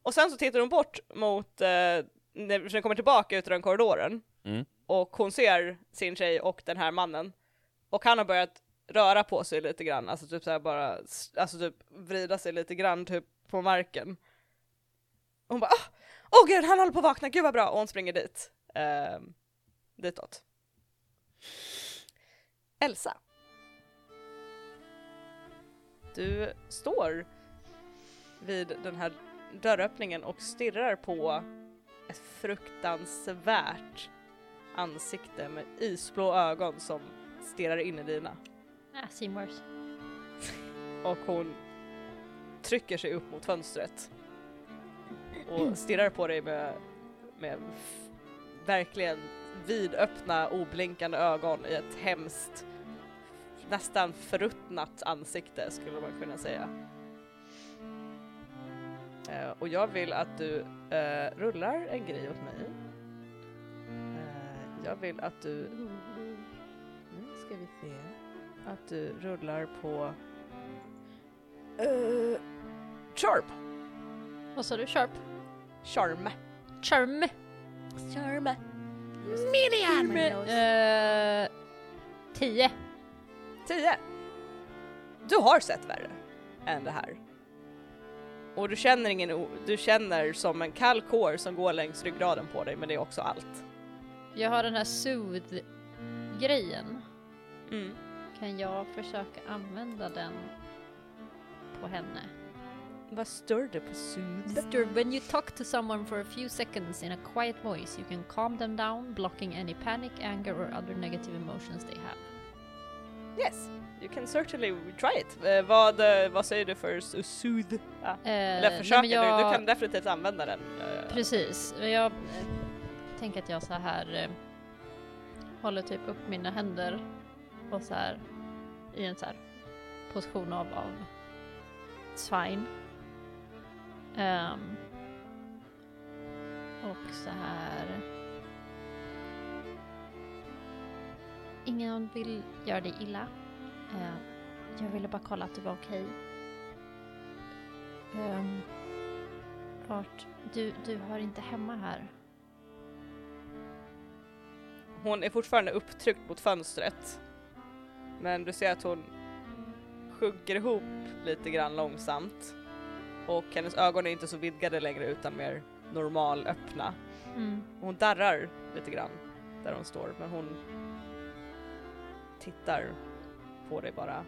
Och sen så tittar hon bort mot, eh, när den kommer tillbaka ut ur den korridoren. Mm. Och hon ser sin tjej och den här mannen. Och han har börjat röra på sig lite grann, alltså typ såhär bara, alltså typ vrida sig lite grann typ på marken. Och hon bara ah! åh oh, gud han håller på att vakna, gud vad bra! Och hon springer dit. Eh, ditåt. Elsa. Du står vid den här dörröppningen och stirrar på ett fruktansvärt ansikte med isblå ögon som stirrar in i dina. Ah, worse. Och hon trycker sig upp mot fönstret och stirrar på dig med, med verkligen vidöppna oblinkande ögon i ett hemskt nästan förruttnat ansikte skulle man kunna säga. Eh, och jag vill att du eh, rullar en grej åt mig. Jag vill att du... Nu ska vi se. Att du rullar på... Uh, charm. Vad sa du? Sharp? Charm. Charm. Charm. Eh, tio. 10. Du har sett värre än det här. Och du känner ingen du känner som en kall kår som går längs ryggraden på dig men det är också allt. Jag har den här sooth-grejen. Mm. Kan jag försöka använda den på henne? Vad stör det på? Sister, when you talk to someone for a few seconds in a quiet voice, you can calm them down, blocking any panic, anger, or other negative emotions they have. Yes, you can certainly try it. Eh, vad, eh, vad säger du för s- soothe? Ja. Eh, Eller försöker men du? jag- Du kan definitivt använda den. Precis, jag tänker att jag så här eh, håller typ upp mina händer och så här i en så här position av, av it's Um, ehm, och så här. Ingen vill göra dig illa. Uh, jag ville bara kolla att du var okej. Ehm, vart, du, du hör inte hemma här. Hon är fortfarande upptryckt mot fönstret. Men du ser att hon sjunker ihop lite grann långsamt. Och hennes ögon är inte så vidgade längre utan mer normal öppna. Mm. Hon darrar lite grann där hon står men hon tittar på dig bara.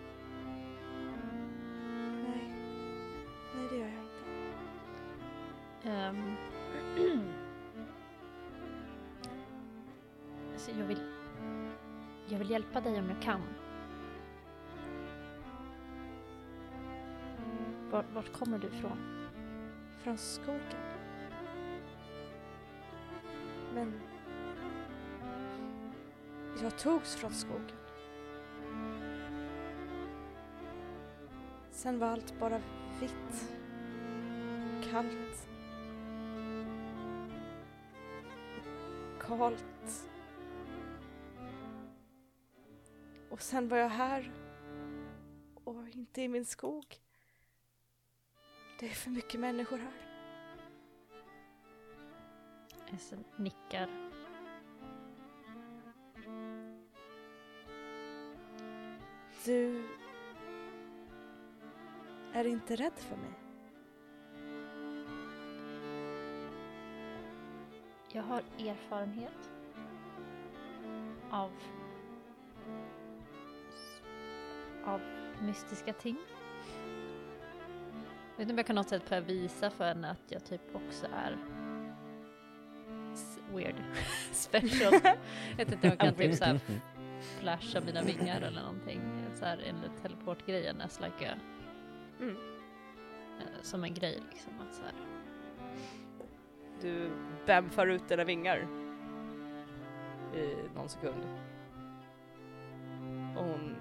Nej, nej det gör jag inte. Ehm. Så jag vill... Jag vill hjälpa dig om jag kan. Var, vart kommer du ifrån? Från skogen. Men jag togs från skogen. Sen var allt bara vitt. Kallt. Kalt. Och sen var jag här. Och inte i min skog. Det är för mycket människor här. Essen nickar. Du är inte rädd för mig? Jag har erfarenhet av av mystiska ting. Jag vet inte om jag kan något sätt börja visa för henne att jag typ också är weird special. jag vet inte om jag kan typ såhär flasha mina vingar eller någonting. Såhär enligt teleportgrejen as like a, Mm. eh, som en grej liksom. Att så här. Du bämfar ut dina vingar i någon sekund. Och hon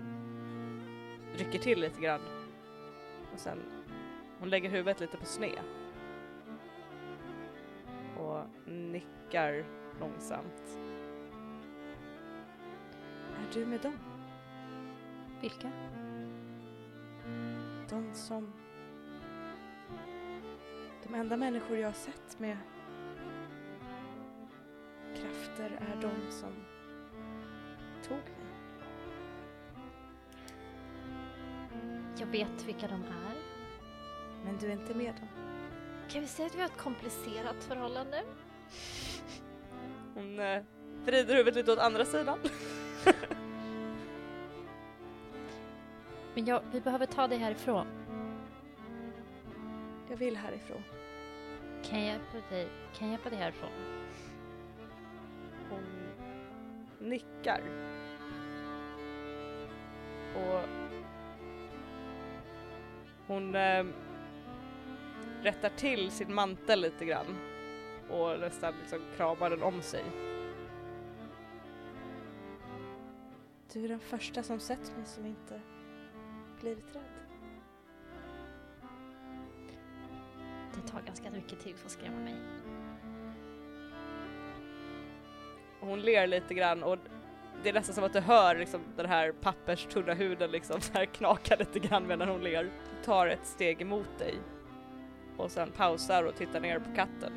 rycker till lite grann. Och sen, hon lägger huvudet lite på sned. Och nickar långsamt. Är du med dem? Vilka? De som... De enda människor jag har sett med krafter är de som tog Jag vet vilka de är. Men du är inte med dem. Kan vi säga att vi har ett komplicerat förhållande? Hon eh, vrider huvudet lite åt andra sidan. Men jag, vi behöver ta dig härifrån. Jag vill härifrån. Kan jag hjälpa dig, kan jag hjälpa dig härifrån? Hon nickar. Och hon eh, rättar till sin mantel lite grann och nästan liksom kramar den om sig. Du är den första som sett mig som inte blivit rädd. Det tar ganska mycket tid för att skrämma mig. Hon ler lite grann och det är nästan som att du hör liksom den här papperstunna huden liksom så här knaka lite grann medan hon ler. Tar ett steg emot dig och sen pausar och tittar ner på katten.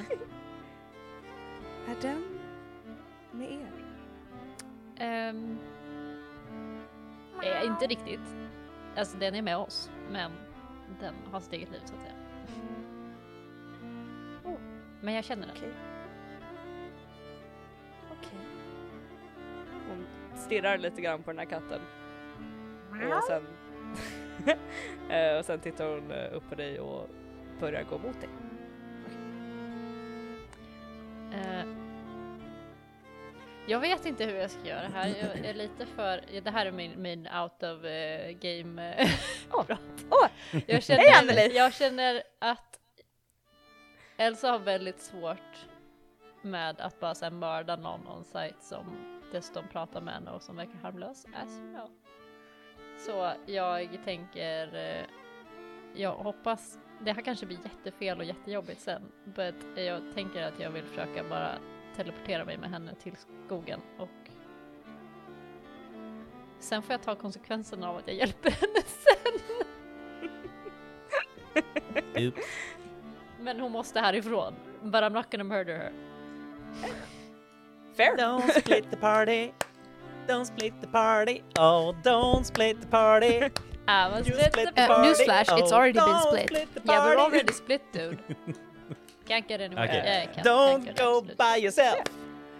Är den med er? Um, eh, inte riktigt. Alltså den är med oss, men den har sitt eget liv så att säga. Oh. Men jag känner den. Okej. Stirrar lite grann på den här katten. Och sen, Eh, och sen tittar hon eh, upp på dig och börjar gå mot dig. Eh, jag vet inte hur jag ska göra här. Jag är lite för... Det här är min, min out of eh, game prat. Åh, Jag känner, jag känner att Elsa har väldigt svårt med att bara här, mörda någon on site som dessutom pratar med henne och som verkar harmlös, as you know. Så jag tänker, eh, jag hoppas, det här kanske blir jättefel och jättejobbigt sen, but jag tänker att jag vill försöka bara teleportera mig med henne till skogen och sen får jag ta konsekvenserna av att jag hjälper henne sen. Oops. Men hon måste härifrån. But I'm not gonna murder her. Fair! Don't split the party. Don't split the party. Oh, don't split the party. I'm a You split split the Uh, party. newsflash, it's Oh, already been split. split Yeah, we're already split dude. Can't get anywhere. Okay. Yeah, I can. Don't Can't go absolutely. by yourself.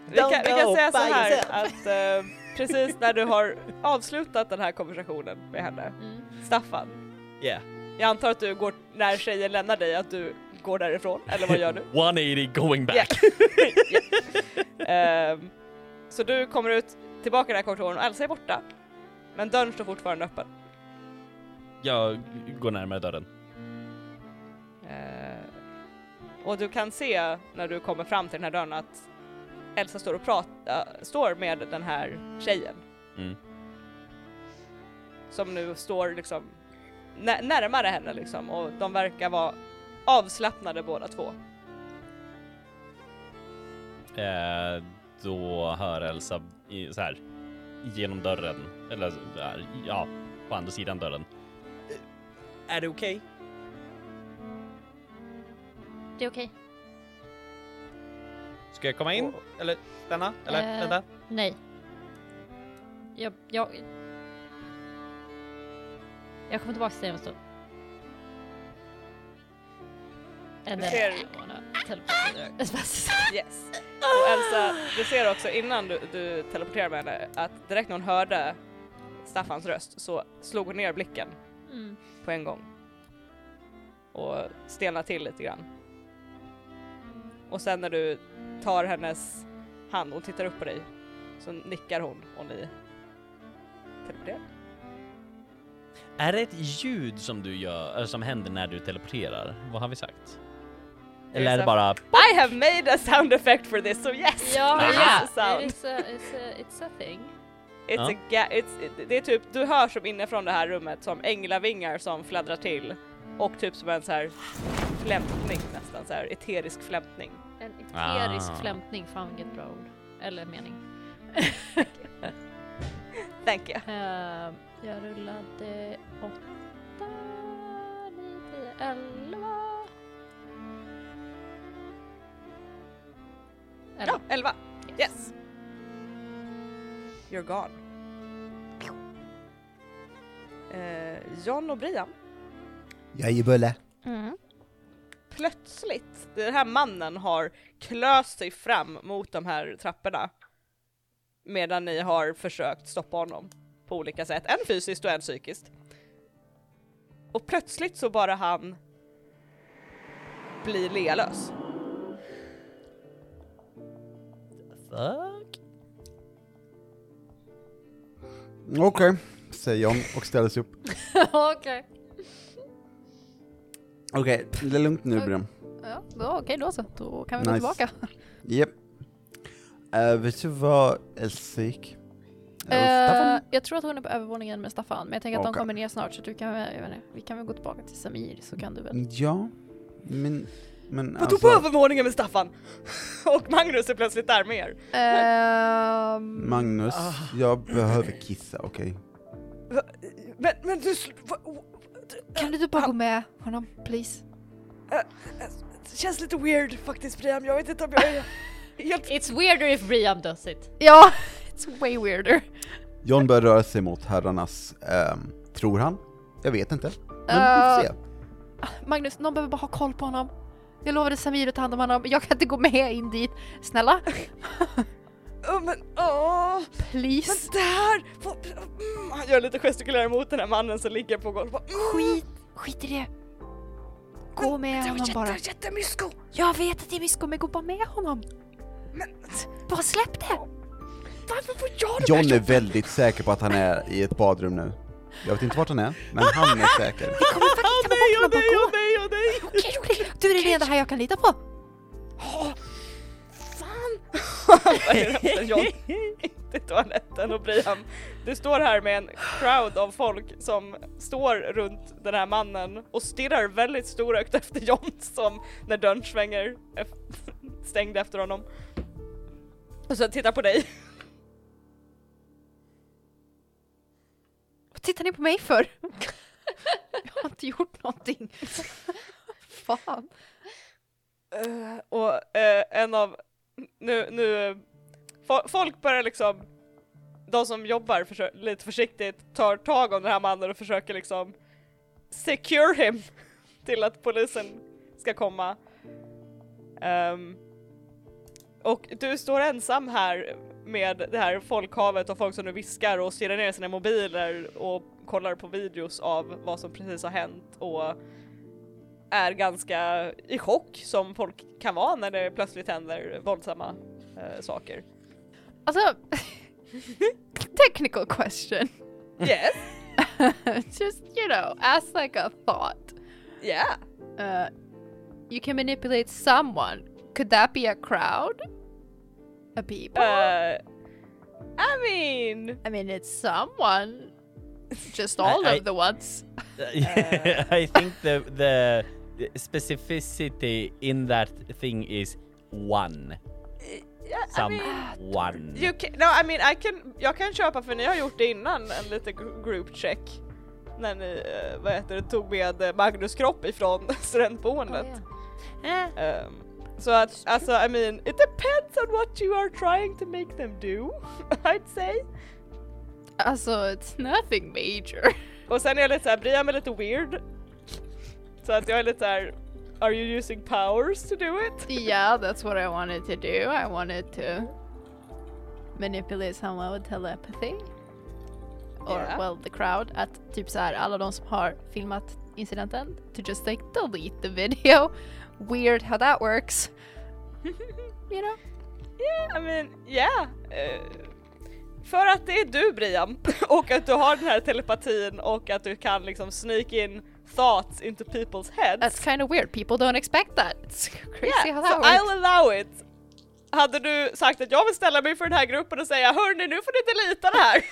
Vi kan, Don't vi kan go säga så by här yourself. att eh, precis när du har avslutat den här konversationen med henne, Mm. Staffan, Yeah. jag antar att du går, när tjejen lämnar dig, att du går därifrån, eller vad gör du? 180 going back. Ehm, så du kommer ut tillbaka i den här konversationen och Elsa är borta, men dörren står fortfarande öppen. Jag går närmare dörren. Eh, och du kan se när du kommer fram till den här dörren att Elsa står och pratar, står med den här tjejen Mm. som nu står liksom nä- närmare henne liksom och de verkar vara avslappnade båda två. Eh, då hör Elsa i, så här genom dörren, eller där, ja, på andra sidan dörren. Eh, Är det okej? Det är okej. Ska jag komma in? Eller stanna? Eller Eh. vänta? Nej. jag, jag... Jag kommer tillbaka till dig om en stund. As I Yes. Och Elsa, du ser också innan du, du teleporterar med henne att direkt när hon hörde Staffans röst så slog hon ner blicken Mm. på en gång. Och stelnade till lite grann. Och sen när du tar hennes hand och tittar upp på dig så nickar hon och ni teleporterar. Är det ett ljud som du gör, som händer när du teleporterar? Vad har vi sagt? Eller är det bara... I have made a sound effect for this so yes! Ja, this ja, is a it's, a, it's a thing. It's Ja. a ga- it's, it- det är typ, du hör som inifrån det här rummet som änglavingar som fladdrar till och typ som en så här flämtning nästan, så här eterisk flämtning. En eterisk Ah. flämtning, fan vilket bra ord. Eller mening. Thank you. Ehm, jag rullade åtta, nio, tio, elva. Ja, Elva. 11. Yes. You're gone. Eh, John och Brian, Jajebulle. Mm. plötsligt, den här mannen har klöst sig fram mot de här trapporna medan ni har försökt stoppa honom på olika sätt, en fysiskt och en psykiskt. Och plötsligt så bara han blir lealös. Fuck? Okej, säger John och ställer sig upp. Okej. Okej, det är lugnt nu Brian. Ja, okej då så. Då kan vi gå Nice. tillbaka. Japp. Uh, vet du vad Elsa gick? Eh, Staffan? jag tror att hon är på övervåningen med Staffan, men jag tänker att de kommer ner snart så du kan, jag vet inte, vi kan väl gå tillbaka till Samir så kan du väl. Ja, men... Men Vadå alltså... på övervåningen med Staffan? och Magnus är plötsligt där med er. Ehm, Magnus, jag behöver kissa, okej? Men, men du... kan du inte bara gå med honom, please? Det känns lite weird faktiskt Brian, jag vet inte om jag är helt... It's weirder if Briam does it. Ja, it's way weirder. John börjar röra sig mot herrarnas, ehm, tror han? Jag vet inte. Men vi Eh, får se. Magnus, någon behöver bara ha koll på honom. Jag lovade Samir att ta hand om honom, jag kan inte gå med in dit. Snälla, Åh, men åh! Men please. det här! vad- mm, Han gör lite gestikulärer mot den här mannen som ligger på golvet. Bara, mm, Skit, skit i det. Gå med det honom bara. jätte, jättemysko! Jag vet att det är Misko, men gå bara med honom. Men Bara släpp det! varför får jag de här John är väldigt säker på att han är i ett badrum nu. Jag vet inte vart han är, men han är säker. Vi kommer faktiskt ta Nej, bort och honom, bara och gå! nej, och nej! Okej, okej, du är den enda här jag kan lita på. Åh, fan! Hämta John till toaletten och Brian, du står här med en crowd av folk som står runt den här mannen och stirrar väldigt storögt efter John som när dörren svänger ef- stängd efter honom. Och så tittar på dig. Vad tittar ni på mig för? jag har inte gjort någonting. Fan. Uh, och uh, en av, nu, nu, fo- folk börjar liksom, de som jobbar försö- lite försiktigt tar tag om den här mannen och försöker liksom secure him till att polisen ska komma. Um, och du står ensam här med det här folkhavet och folk som nu viskar och stirrar ner sina mobiler och kollar på videos av vad som precis har hänt och är ganska i chock som folk kan vara när det plötsligt händer våldsamma eh, saker. Alltså, technical question. Yes, Just, you know, as like a thought. yeah. Uh, you can manipulate someone. Could that be a crowd? A people? Uh, I mean, I mean, it's someone. Just all I- of the ones. I think the the specificity in that thing is one. yeah, I Some mean, one. you can, no, I mean, I can, jag kan köpa för ni har gjort det innan, en liten gr- group check. När ni, eh, vad heter det, tog med eh, Magnus kropp ifrån studentboendet. Ehm, så att, alltså I mean, it depends on what you are trying to make them do, I'd say. Alltså, it's nothing major. Och sen är jag lite såhär, Brian är lite weird. Så att jag är lite såhär, are you using powers to do it? yeah, that's what I wanted to do. I wanted to manipulate someone with telepathy. Or Yeah. well, the crowd. Att typ så här, alla de som har filmat incidenten to just like delete the video. Weird how that works. you know? Yeah, I mean, yeah. Eh, för att det är du Brian och att du har den här telepatin och att du kan liksom sneak in thoughts into people's heads. That's kind of weird. People don't expect that. It's crazy yeah, how so that works. I'll allow it. Hade du sagt att jag vill ställa mig för den här gruppen och säga hörni nu får ni delita det här.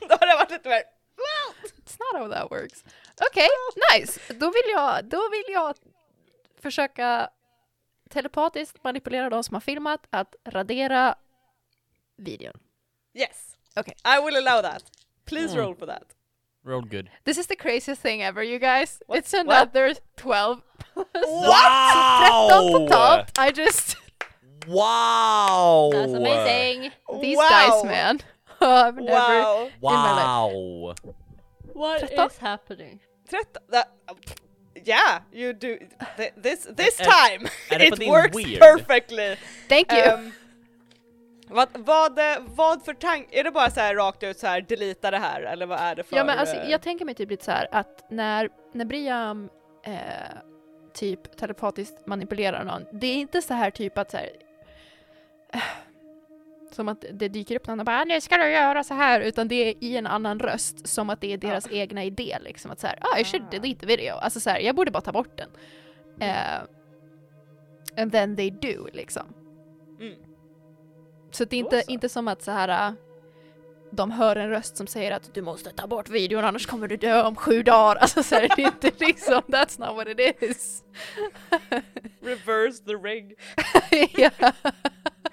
Då hade jag varit lite mer well. It's not how that works. Okej, nice. Då vill jag, då vill jag försöka telepatiskt manipulera de som har filmat att radera videon. Yes. Okay. I will allow that. Please Mm. roll for that. Roll good. This is the craziest thing ever you guys. What? It's another 12 Wow! 13 totalt. I just, Wow! That's amazing. these wow. dice man. I've never, Wow. Wow! What Tretton. is happening? 13, that, yeah, you do th- this this Är- time. är det på It works weird? perfectly. thank you. Ehm, vad, vad, vad för tank, är det bara så här rakt ut så här delita det här eller vad är det för? Ja men alltså eh, jag tänker mig typ lite så här att när, när Brian eh, typ telepatiskt manipulerar någon, det är inte så här typ att så här, eh, som att det dyker upp någon och bara "Ah, nu ska du göra så här utan det är i en annan röst som att det är deras egna idé liksom att så här, ah, I should Ah. delete the video, alltså så här, jag borde bara ta bort den. Eh, and then they do liksom. Mm. Så det är inte, inte som att så här äh, de hör en röst som säger att du måste ta bort videon annars kommer du dö om sju dagar. Alltså så här, det är inte liksom, that's not what it is. Reverse the ring. ja.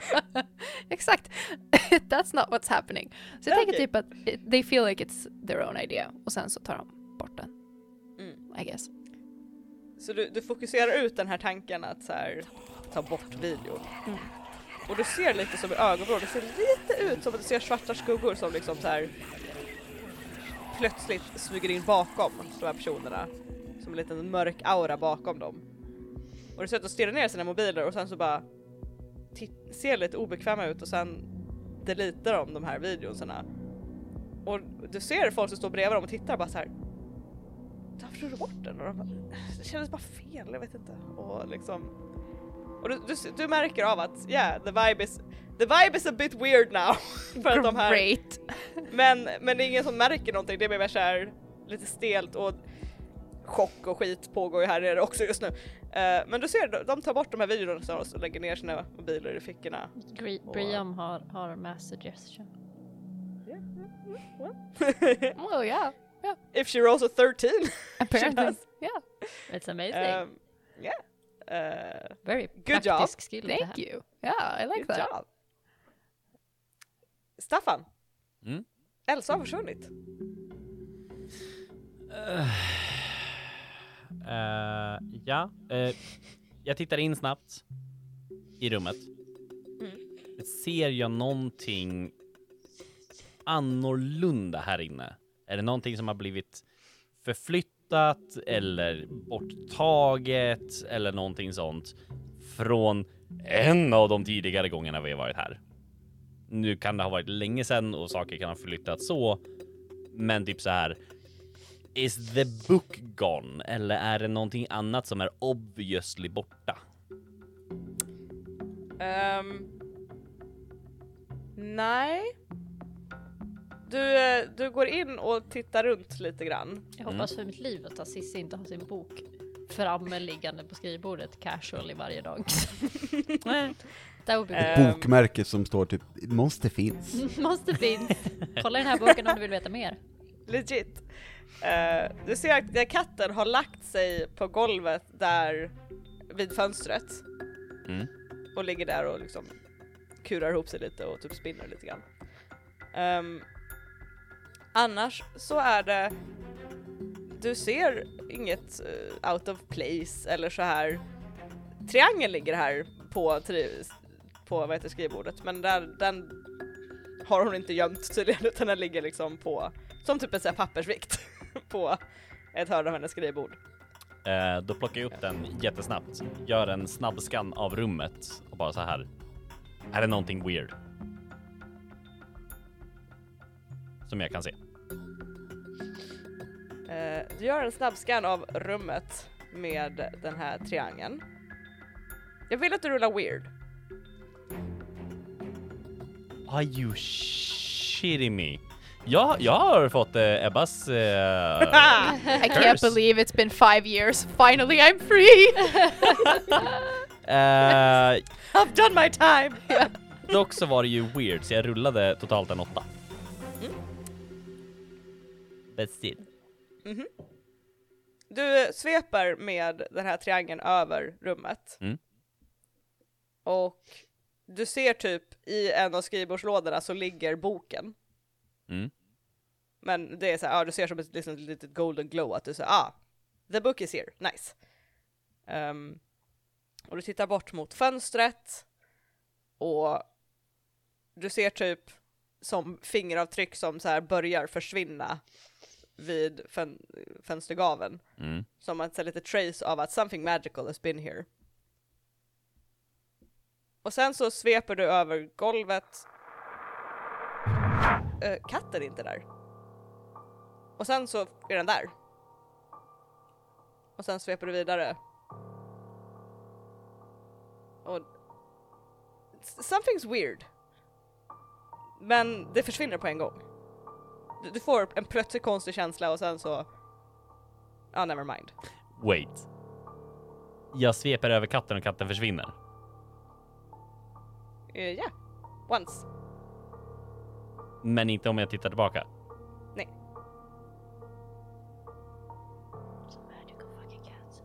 Exakt. That's not what's happening. Så jag tänker Okej. typ att it- they feel like it's their own idea och sen så tar de bort den. Mm. I guess. Så du, du fokuserar ut den här tanken att så här, ta bort videon. Mm. Och du ser lite som i ögonvrå, det ser lite ut som att du ser svarta skuggor som liksom så här plötsligt smyger in bakom de här personerna. Som en liten mörk aura bakom dem. Och du ser att de stirrar ner sina mobiler och sen så bara ser lite obekväma ut och sen deletar de de här videorna. Och du ser folk som står bredvid dem och tittar bara så här. Varför tog du bort den? Och de bara, det kändes bara fel, jag vet inte. Och liksom och du, du, du märker av att yeah, the vibe is the vibe is a bit weird now. för att de här, Great. men, men det är ingen som märker någonting, det är mer såhär lite stelt och chock och skit pågår ju här nere också just nu. Eh, men du ser, de- de tar bort de här videorna och lägger ner sina mobiler i fickorna. Gre- Och- Briam har, har mass suggestion. Oh yeah. If she rolls a 13. Apparently. does. Yeah. It's amazing. um, yeah. Uh, Very good job. skill Thank you. Yeah, I like good that. job. Staffan. Mm? Elsa har försvunnit. Eh, ja, eh, jag tittar in snabbt i rummet. Mm. Ser jag någonting annorlunda här inne? Är det någonting som har blivit förflyttat eller borttaget eller någonting sånt från en av de tidigare gångerna vi har varit här? Nu kan det ha varit länge sedan och saker kan ha flyttats så, men typ så här. Is the book gone? Eller är det någonting annat som är obviously borta? Ehm, nej. Du, eh, du går in och tittar runt lite grann. Jag hoppas för mitt liv att Cissi inte har sin bok framme liggande på skrivbordet casually varje dag. Be Ehm, Bokmärket som står typ, måste finns. Måste finnas. Kolla den här boken om du vill veta mer. legit. Eh, du ser att katten har lagt sig på golvet där vid fönstret Mm. och ligger där och liksom kurar ihop sig lite och typ spinner lite grann. Ehm, annars så är det du ser inget eh, out of place eller så här. Triangeln ligger här på, tri- på vad heter skrivbordet men där, den har hon inte gömt tydligen utan den ligger liksom på, som typ en pappersvikt på ett hörn av hennes skrivbord. Eh, då plockar jag upp den jättesnabbt, gör en snabb scan av rummet och bara så här. Är det någonting weird? Som jag kan se. Eh, du gör en snabbscan av rummet med den här triangeln. Jag vill att du rullar weird. Are you shitting me? Ja, jag har fått eh, Ebbas... Eh, I can't believe it's been five years. Finally I'm free! eh, I've done my time! dock så var det ju weird, så jag rullade totalt en åtta. But still. Du sveper med den här triangeln över rummet. Mm. Och du ser typ i en av skrivbordslådorna så ligger boken. Mm. Men det är så här, ja, du ser som ett liksom, litet golden glow att du säger ah, the book is here, nice. Ehm, och du tittar bort mot fönstret och du ser typ som fingeravtryck som så här börjar försvinna vid fen- fönstergaveln. Mm. Som att så lite trace av att something magical has been here. Och sen så sveper du över golvet. Eh, katten är inte där. Och sen så är den där. Och sen sveper du vidare. Och... Something's weird. Men det försvinner på en gång. Du, du får en plötslig konstig känsla och sen så... Ja, never mind. Wait. Jag sveper över katten och katten försvinner. Ja, yeah. once. Men inte om jag tittar tillbaka. Cat.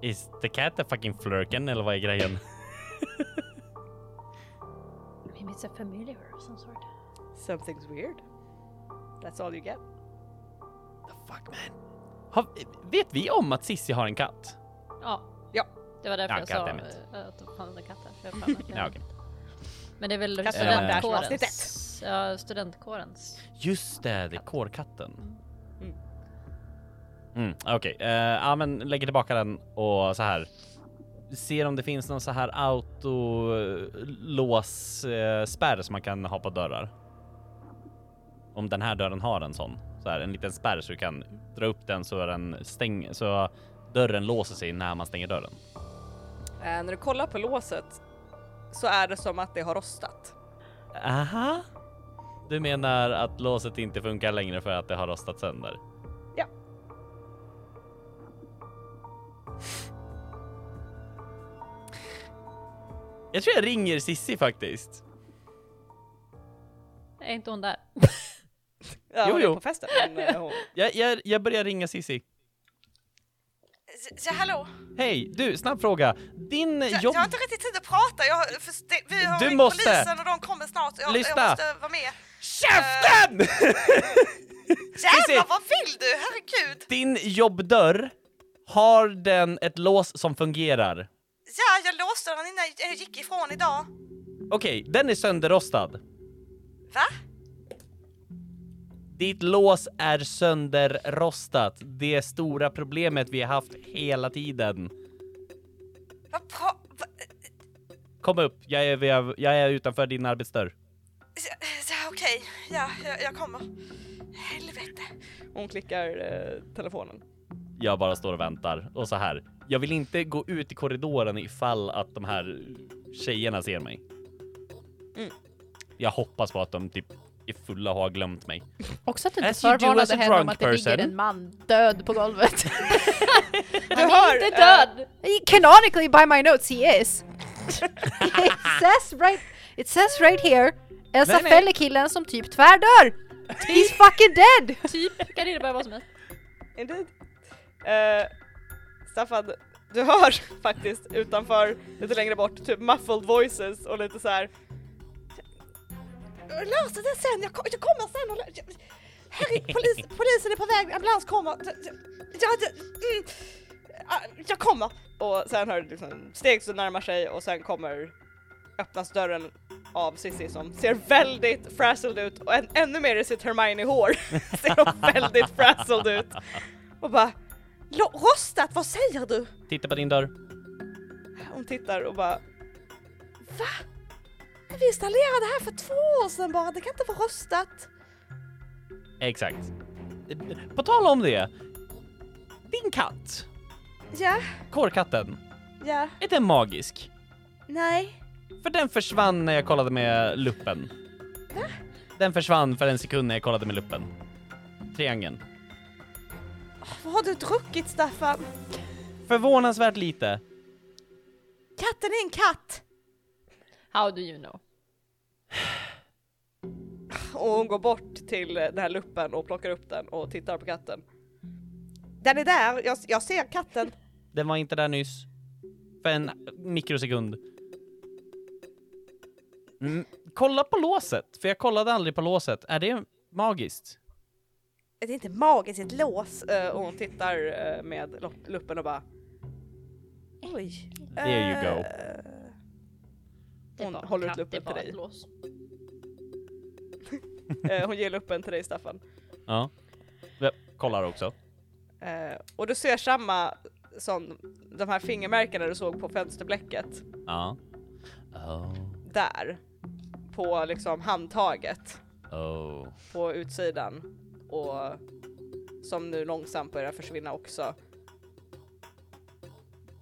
Is the cat a fucking flirken eller vad är grejen? Maybe it's a familiar of some sort. Something's weird. That's all you get. The fuck man. Har, vet vi om att Sissi har en katt? Ja. Ja. Det var därför Ja, jag sa eh, att det fanns en katt Ja, okej. Men det är väl Katten var där studentkårens. Ja, studentkårens. Just det, det är kårkatten. Mm. Mm, Okej, eh, ja men lägger tillbaka den och så här. Ser om det finns någon så här autolås eh, spärr som man kan ha på dörrar. Om den här dörren har en sån, så här en liten spärr så du kan dra upp den så den stäng så dörren låser sig när man stänger dörren. Eh, när du kollar på låset så är det som att det har rostat. Aha. Du menar att låset inte funkar längre för att det har rostat sönder? Ja. Jag tror jag ringer Sissi faktiskt. Är inte hon där? Ja, Jo, jo. på festen. Men, eh, hon... Jag, jag, jag börjar ringa Sissi. Ja, hallå? Hej, du, snabb fråga. Din Jag, jobb... jag har inte riktigt tid att prata. Jag, för det, vi har Du ringt måste. polisen och de kommer snart. Jag, Lyssna. jag måste vara med. Käften! Jävlar, vad vill du? Herregud. Din jobbdörr, har den ett lås som fungerar? Ja, jag låste den innan jag gick ifrån idag. Okej, den är sönderrostad. Va? Ditt lås är sönderrostat. Det stora problemet vi har haft hela tiden. Vad? Kom upp, jag är, jag, jag är utanför din arbetsdörr. Ja, ja, jag, jag kommer. Helvete. hon klickar eh, telefonen. Jag bara står och väntar och så här. Jag vill inte gå ut i korridoren ifall att de här tjejerna ser mig. Mm. Jag hoppas på att de typ är fulla och har glömt mig. Också att du inte As you do as förvarnade a henne om drunk att det ligger person. en man död på golvet. Du hör, Inte eh, död! Canonically by my notes he is. it says right, it says right here. Elsa Nej, nej. fäller killen som typ tvärdör. He's fucking dead! Typ kan innebära vad som helst. Indeed. Eh, Staffan, du hör faktiskt utanför, lite längre bort, typ muffled voices och lite så här. Jag löser det sen. Jag, ko- jag kommer sen. Och lö- jag, här är polis, polisen är på väg. Ambulans kommer. Ja, det, mm. "Ah, Jag kommer! Och sen hör du liksom steg som närmar sig och sen kommer öppnas dörren av Cissi som ser väldigt frazzled ut och än, ännu mer i sitt Hermione-hår ser hon väldigt frazzled ut. Och bara rostat, vad säger du? Titta på din dörr. hon tittar och bara Va? Vi installerade det här för två år sedan bara, det kan inte vara rostat. Exakt. På tal om det. Din katt, Ja, kårkatten, ja, är den magisk? nej. För den försvann när jag kollade med luppen. Den försvann för en sekund när jag kollade med luppen. Triangeln. Vad har du druckit Staffan? Förvånansvärt lite. Katten är en katt. How do you know? och hon går bort till den här luppen och plockar upp den och tittar på katten. Den är där, jag, jag ser katten. Den var inte där nyss. För en mikrosekund. Mm, kolla på låset, för jag kollade aldrig på låset. Är det magiskt? Det är inte magiskt, ett lås. Eh, och hon tittar eh, med luppen och bara Oj. There you go. Eh, Det Hon håller ut luppen det till dig. hon ger luppen till dig Staffan. Ja. Jag kollar också. Och du ser samma som de här fingermärkena du såg på fönsterblecket. Ja. Oh. Där. På liksom handtaget. Oh. på utsidan och som nu långsamt börjar försvinna också.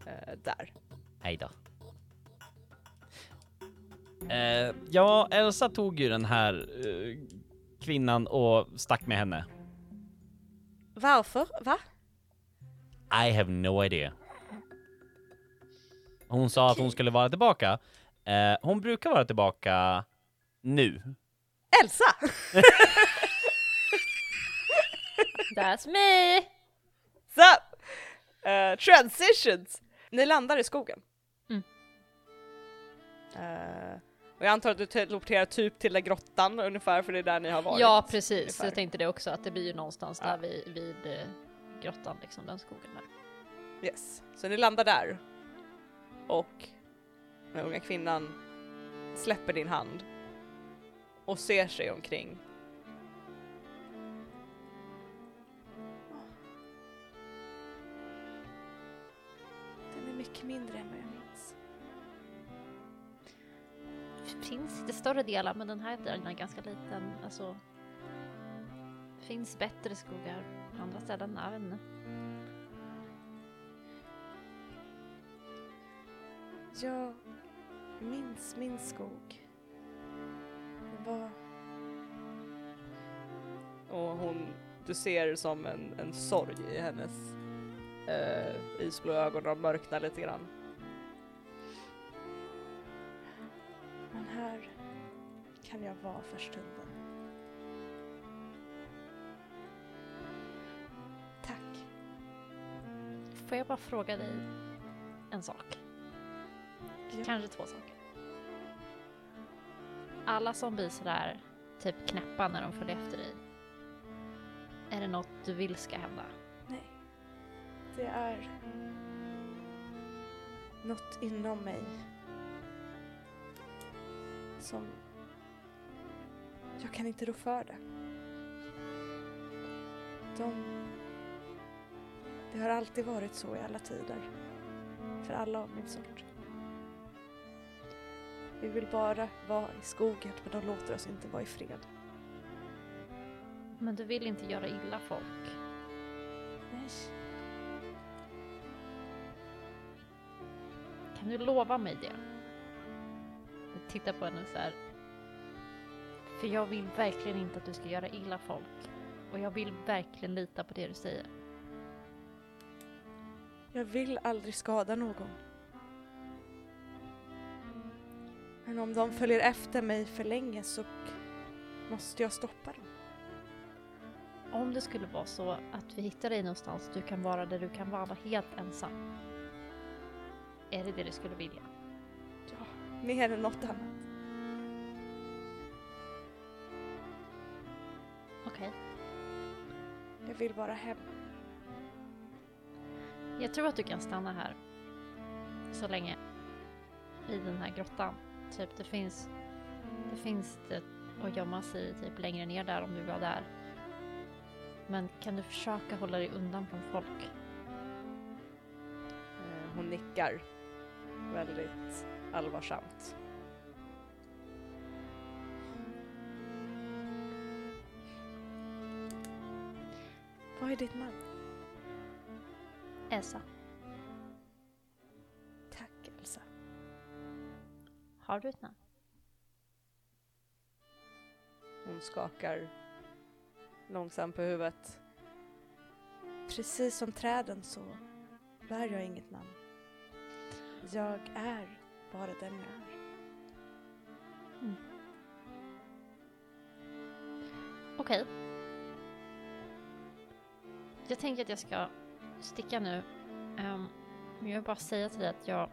Eh, där. Hej då. Eh, ja, Elsa tog ju den här eh, kvinnan och stack med henne. Varför? Va? I have no idea. Hon sa att hon skulle vara tillbaka. Eh, hon brukar vara tillbaka nu. Elsa! That's me! Så! eh, transitions! Ni landar i skogen. Mm. Eh, och jag antar att du teleporterar typ till den grottan ungefär för det är där ni har varit. Ja precis, ungefär. jag tänkte det också att det blir ju någonstans Ja. där vid, vid eh, grottan liksom, den skogen där. Yes. Så ni landar där. Och den unga kvinnan släpper din hand och ser sig omkring. Den är mycket mindre än vad jag minns. Det finns lite större delar men den här delen är ganska liten. Alltså, det finns bättre skogar på andra ställen, jag vet inte. Jag minns min skog. Var... Och hon, du ser som en, en sorg i hennes eh, isblå ögon, de mörknar lite grann. Men här kan jag vara för stunden. Tack. Får jag bara fråga dig en sak? Ja. Kanske två saker. Alla som blir sådär typ knäppa när de följer efter dig. Är det något du vill ska hända? Nej. Det är något inom mig som jag kan inte rå för det. De... Det har alltid varit så i alla tider. För alla av min sort. Vi vill bara vara i skogen men de låter oss inte vara i fred. Men du vill inte göra illa folk? Nej. Kan du lova mig det? Jag tittar på henne så här. För jag vill verkligen inte att du ska göra illa folk. Och jag vill verkligen lita på det du säger. Jag vill aldrig skada någon. Men om de följer efter mig för länge så måste jag stoppa dem. Om det skulle vara så att vi hittar dig någonstans du kan vara där du kan vara helt ensam. Är det det du skulle vilja? Ja, mer än något annat. Okej. Jag vill vara hem. Jag tror att du kan stanna här. Så länge. I den här grottan. Typ det finns Det finns det att gömma sig i typ längre ner där om du var där. Men kan du försöka hålla dig undan från folk? Eh, Hon nickar väldigt allvarsamt. Vad är ditt namn? Elsa, har du ett namn? Hon skakar långsamt på huvudet. Precis som träden så bär jag inget namn. Jag är bara den jag är. Okej. Jag tänker att jag ska sticka nu. Ehm, men jag vill bara säga till dig att jag...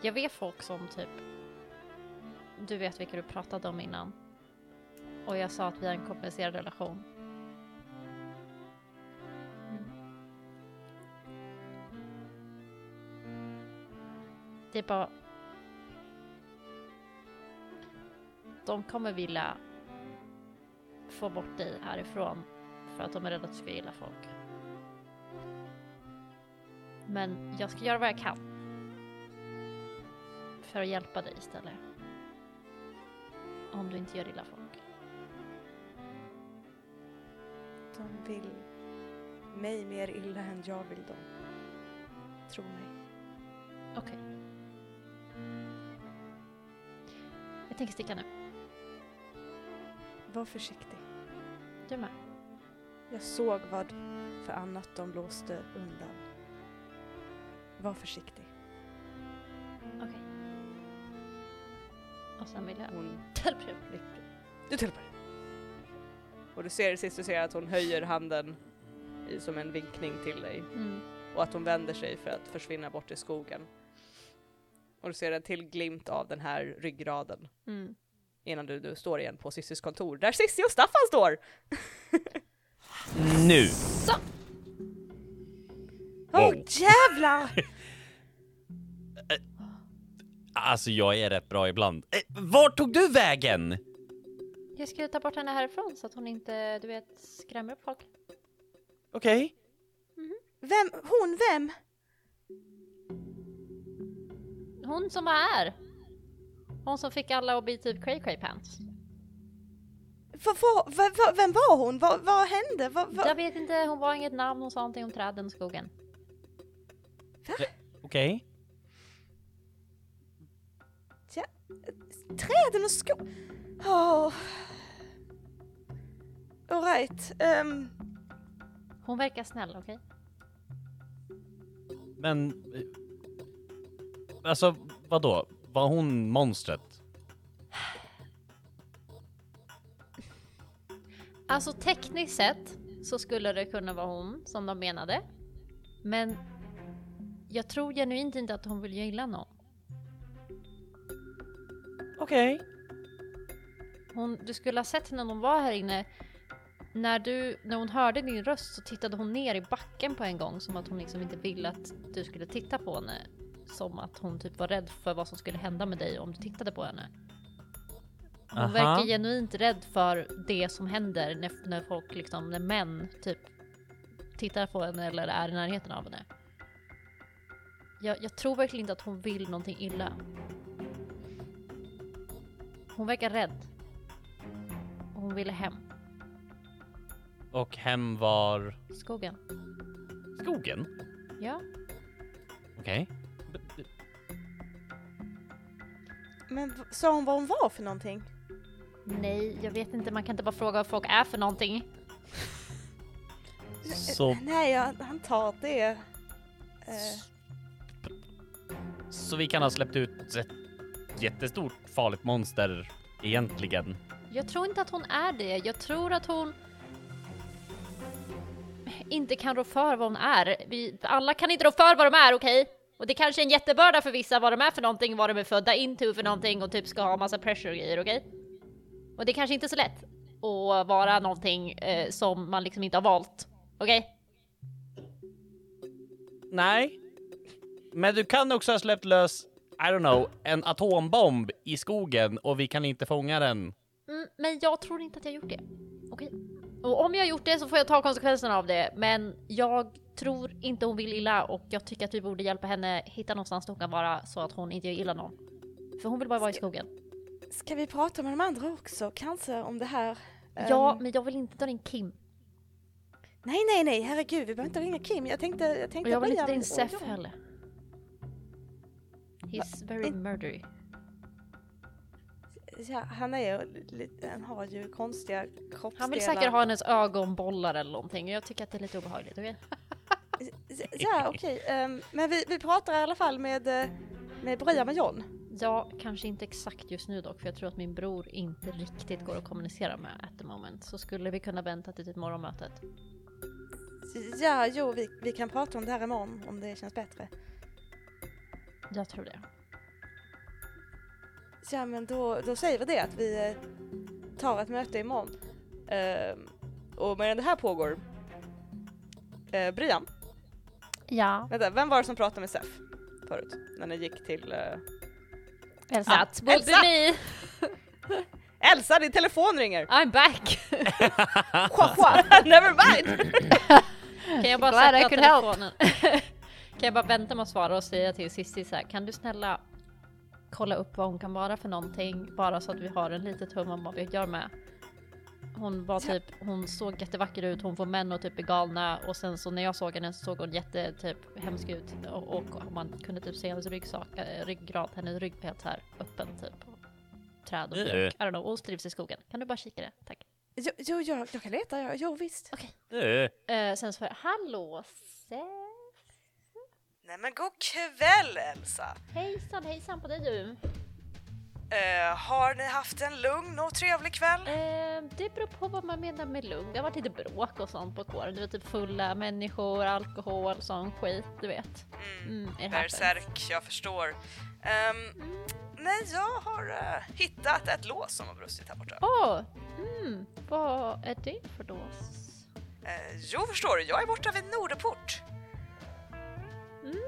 Jag vet folk som typ... Du vet vilka du pratade om innan. Och jag sa att vi har en komplicerad relation. Mm. Det är bara... De kommer vilja få bort dig härifrån för att de är rädda att du ska gilla folk. Men jag ska göra vad jag kan för att hjälpa dig istället. Om du inte gör illa folk. De vill mig mer illa än jag vill dem. Tro mig. Okej. Jag tänker sticka nu. Var försiktig. Du med. Jag såg vad för annat de blåste undan. Var försiktig. Och sen vill jag Hon teleportera. Du teleporterar. Och du ser sist du ser att hon höjer handen i, som en vinkning till dig Mm. och att hon vänder sig för att försvinna bort i skogen. Och du ser en till glimt av den här ryggraden Mm. innan du, du står igen på Cissis kontor där Cissi och Staffan står! Nu! Åh Wow. jävlar! Alltså jag är rätt bra ibland. Eh, var tog du vägen? Jag skulle ta bort henne härifrån så att hon inte, du vet, skrämmer upp folk. Okej. Vem, hon vem? Hon som var här. Hon som fick alla att bli typ cray cray pants. Va, va, va, va, vem var hon? Va, vad hände? Va, va? Jag vet inte, hon var inget namn, hon sa någonting om träden och skogen. Okej. Träden och sko... Oh. Alright. Um, Hon verkar snäll, okej? Men... eh, Alltså, vad då? Var hon monstret? Alltså tekniskt sett så skulle det kunna vara hon som de menade. Men jag tror genuint inte att hon vill gilla någon. Okej. Hon, du skulle ha sett henne när hon var här inne. När, du, när hon hörde din röst så tittade hon ner i backen på en gång som att hon liksom inte ville att du skulle titta på henne. Som att hon typ var rädd för vad som skulle hända med dig om du tittade på henne. Hon Aha. verkar genuint rädd för det som händer när, när folk liksom, när män typ tittar på henne eller är i närheten av henne. Jag, jag tror verkligen inte att hon vill någonting illa. Hon verkar rädd. Och hon ville hem. Och hem var... Skogen. Skogen? Ja. Okej. men v- sa hon vad hon var för någonting? Nej, jag vet inte. Man kan inte bara fråga vad folk är för någonting. Så, Nej, jag antar att det. Eh, så vi kan ha släppt ut ett jättestort farligt monster egentligen. Jag tror inte att hon är det. Jag tror att hon inte kan rå för vad hon är. Vi, alla kan inte rå för vad de är, okej? Och det kanske är en jättebörda för vissa vad de är för någonting, vad de är födda into för någonting och typ ska ha massa pressure och grejer, okej? Och det är kanske inte är så lätt att vara någonting eh, som man liksom inte har valt, okej? Nej. Men du kan också ha släppt lös I don't know, en atombomb i skogen och vi kan inte fånga den. Mm, men jag tror inte att jag gjort det. Okej. Och om jag har gjort det så får jag ta konsekvenserna av det. Men jag tror inte hon vill illa och jag tycker att vi borde hjälpa henne hitta någonstans där hon kan vara så att hon inte gör illa någon. För hon vill bara vara i skogen. Ska vi prata med de andra också? Kanske om det här? Ja, Ehm, men jag vill inte dra in Kim. Nej, nej, nej, herregud, vi behöver inte ringa Kim. Jag tänkte, jag tänkte Och jag vill inte dra in och Sef John. heller. He's very murdery. Ja, han är ju lite, han har ju konstiga kroppsdelar. Han vill säkert ha hennes ögonbollar eller någonting. Jag tycker att det är lite obehagligt, okej? Ja, okej. ehm, men vi, vi pratar i alla fall med, eh, med Brian och John. Ja, kanske inte exakt just nu dock, för jag tror att min bror inte riktigt går att kommunicera med at the moment. Så skulle vi kunna vänta till typ morgonmötet. Ja, jo, vi, vi kan prata om det här imorgon om det känns bättre. Jag tror det. Ja, men då, då säger vi det att vi eh, tar ett möte imorgon. Ehm, och medan det här pågår, eh, Brian, Ja. vänta, vem var det som pratade med Sef förut? När ni gick till... Eh... Elsa. Ah, will Elsa! be me! Elsa, din telefon ringer! I'm back! Never mind! Kan jag bara Glad I sätta could help. telefonen? Kan jag bara vänta med att svara och säga till Cissi så här, kan du snälla kolla upp vad hon kan vara för någonting bara så att vi har en litet hum om vad vi gör med. Hon var typ, hon såg jättevacker ut, hon får män och typ är galna och sen så när jag såg henne så såg hon jätte typ hemsk ut och, och man kunde typ se hennes ryggsak, äh, ryggrad, hennes rygg helt så här öppen typ. Och träd och Äh. björk, I don't know, och trivs i skogen. Kan du bara kika det? Tack. Jo, jo jag, jag kan leta, ja, jo visst. Eh, Eh, sen så var jag, hallå Sef? Nej men god kväll Elsa! Hejsan hejsan på dig du! Eh, har ni haft en lugn och trevlig kväll? Eh, det beror på vad man menar med lugn. Det har varit lite bråk och sånt på kåren. Du vet typ fulla människor, alkohol, sån skit, du vet. Mm. Mm. Berserk, jag förstår. Ehm, nej, jag har eh, hittat ett lås som har brustit här borta. Åh! mm, vad är det för lås? Eh, jo, förstår du, jag är borta vid Nordeport. Mm.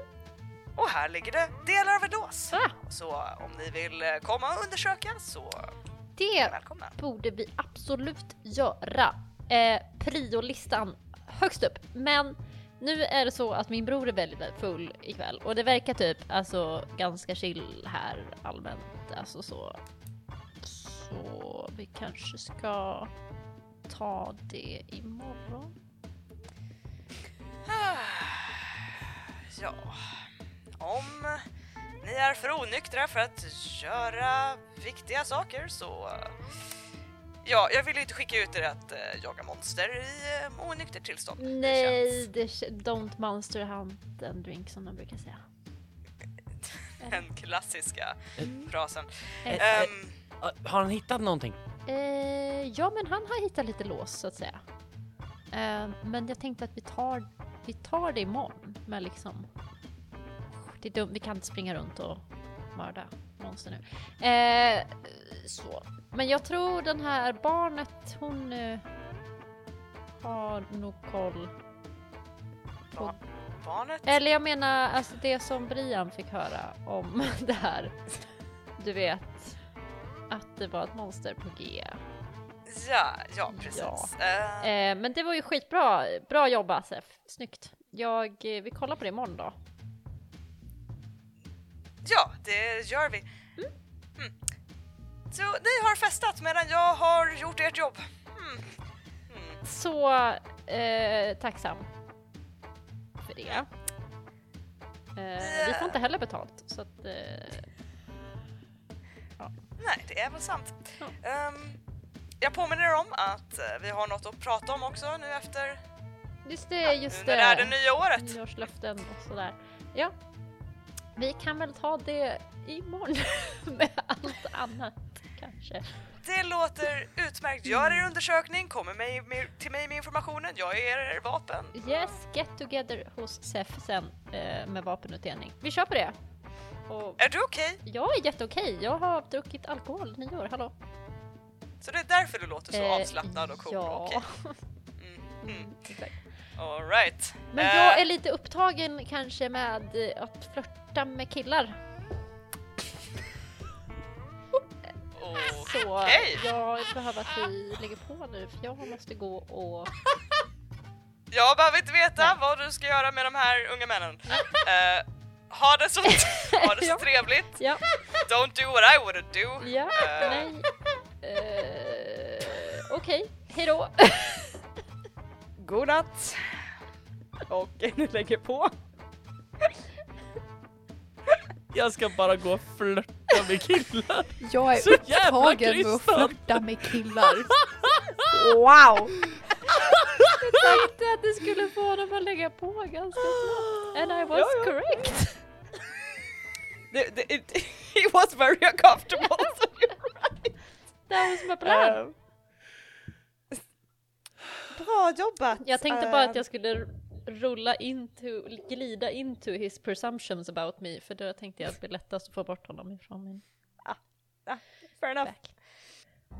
Och här ligger det delar av ett lås. Ah, Så om ni vill eh, komma och undersöka så det borde vi absolut göra. Eh, priolistan högst upp. Men nu är det så att min bror är väldigt väldigt full ikväll och det verkar typ alltså ganska chill här allmänt. Alltså så. Så vi kanske ska ta det imorgon. Ja, om ni är för onyktra för att göra viktiga saker så... eh, Ja, jag vill ju inte skicka ut er att eh, jaga monster i uh, onyktert tillstånd. Det Nej, känns- det, don't monster hunt and drink som de brukar säga. Den klassiska frasen. Eh, Ehm, har han hittat någonting? Eh, ja, men han har hittat lite lås så att säga. Eh, men jag tänkte att vi tar, vi tar det imorgon med liksom. Det är dumt, vi kan inte springa runt och mörda monster nu. Eh, så. Men jag tror den här barnet, hon eh, har nog koll. på Ba- barnet? Eller jag menar, alltså det som Brian fick höra om det här. Du vet, att det var ett monster på G. Ja, ja precis. Eh, Eh, men det var ju skitbra. Bra jobbat Sef. Snyggt. Jag, eh, vi kollar på det imorgon då. ja, det gör vi. Mm. Så ni har festat medan jag har gjort ert jobb. Mm. Mm. Så eh, tacksam för det. Eh, vi får inte heller betalt så att eh, Nej, det är väl sant. Ja. Ehm, jag påminner er om att eh, vi har något att prata om också nu efter just det, just nu när det är det det. nya året. Nyårslöften och sådär. Ja, vi kan väl ta det imorgon med allt annat kanske. Det låter utmärkt. Gör er undersökning, kommer med, med, till mig med informationen. Jag är er vapen. Yes, get together hos SEF sen eh, med vapenutdelning. Vi kör på det. Och Är du okej? jag är jätteokej. Jag har druckit alkohol nyår, hallå. Så det är därför du låter så Eh, avslappnad och cool? Ja. Okej. Mm. Mm. Mm, exakt. All right. Men Eh, jag är lite upptagen kanske med eh, att flörta med killar. Så Okej. jag behöver att vi lägger på nu för jag måste gå och... Jag behöver inte veta vad du ska göra med de här unga männen. Eh, ha det så, ha det så Ja. trevligt. Ja, Don't do what I wouldn't do. ja, Eh. nej. Uh, Okej, hejdå. God natt. Och ni lägger på. Jag ska bara gå och flörta med killar. Jag är Så upptagen med att flirta med killar. Wow! Jag tänkte att det skulle få honom att lägga på ganska snabbt. And I was Ja, ja. correct. Det, det, it, he was very uncomfortable. That was my plan. Eh, Bra jobbat! Jag tänkte bara att jag skulle rulla into, glida into his presumptions about me för då tänkte jag att det blir lättast att få bort honom ifrån min Fair enough. back.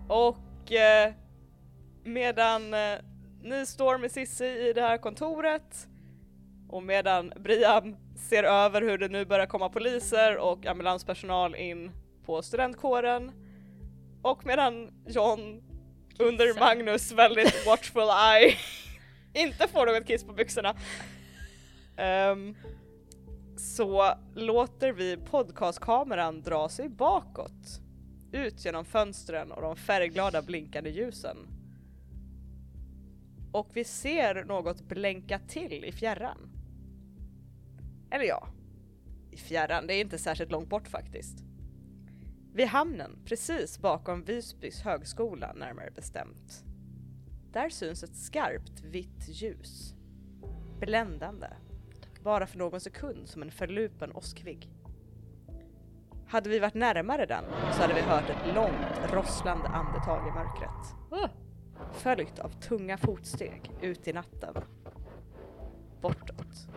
Och eh, medan eh, ni står med Sissi i det här kontoret och medan Brian ser över hur det nu börjar komma poliser och ambulanspersonal in på studentkåren och medan John under. Magnus väldigt watchful eye inte får något kiss på byxorna ehm, så låter vi podcastkameran dra sig bakåt ut genom fönstren och de färgglada blinkande ljusen. Och vi ser något blänka till i fjärran. Eller ja, i fjärran, det är inte särskilt långt bort faktiskt. Vid hamnen, precis bakom Visbys högskola närmare bestämt. Där syns ett skarpt vitt ljus. Bländande. Bara för någon sekund som en förlupen åskvigg. Hade vi varit närmare den så hade vi hört ett långt rosslande andetag i mörkret. Följt av tunga fotsteg ut i natten. Bortåt.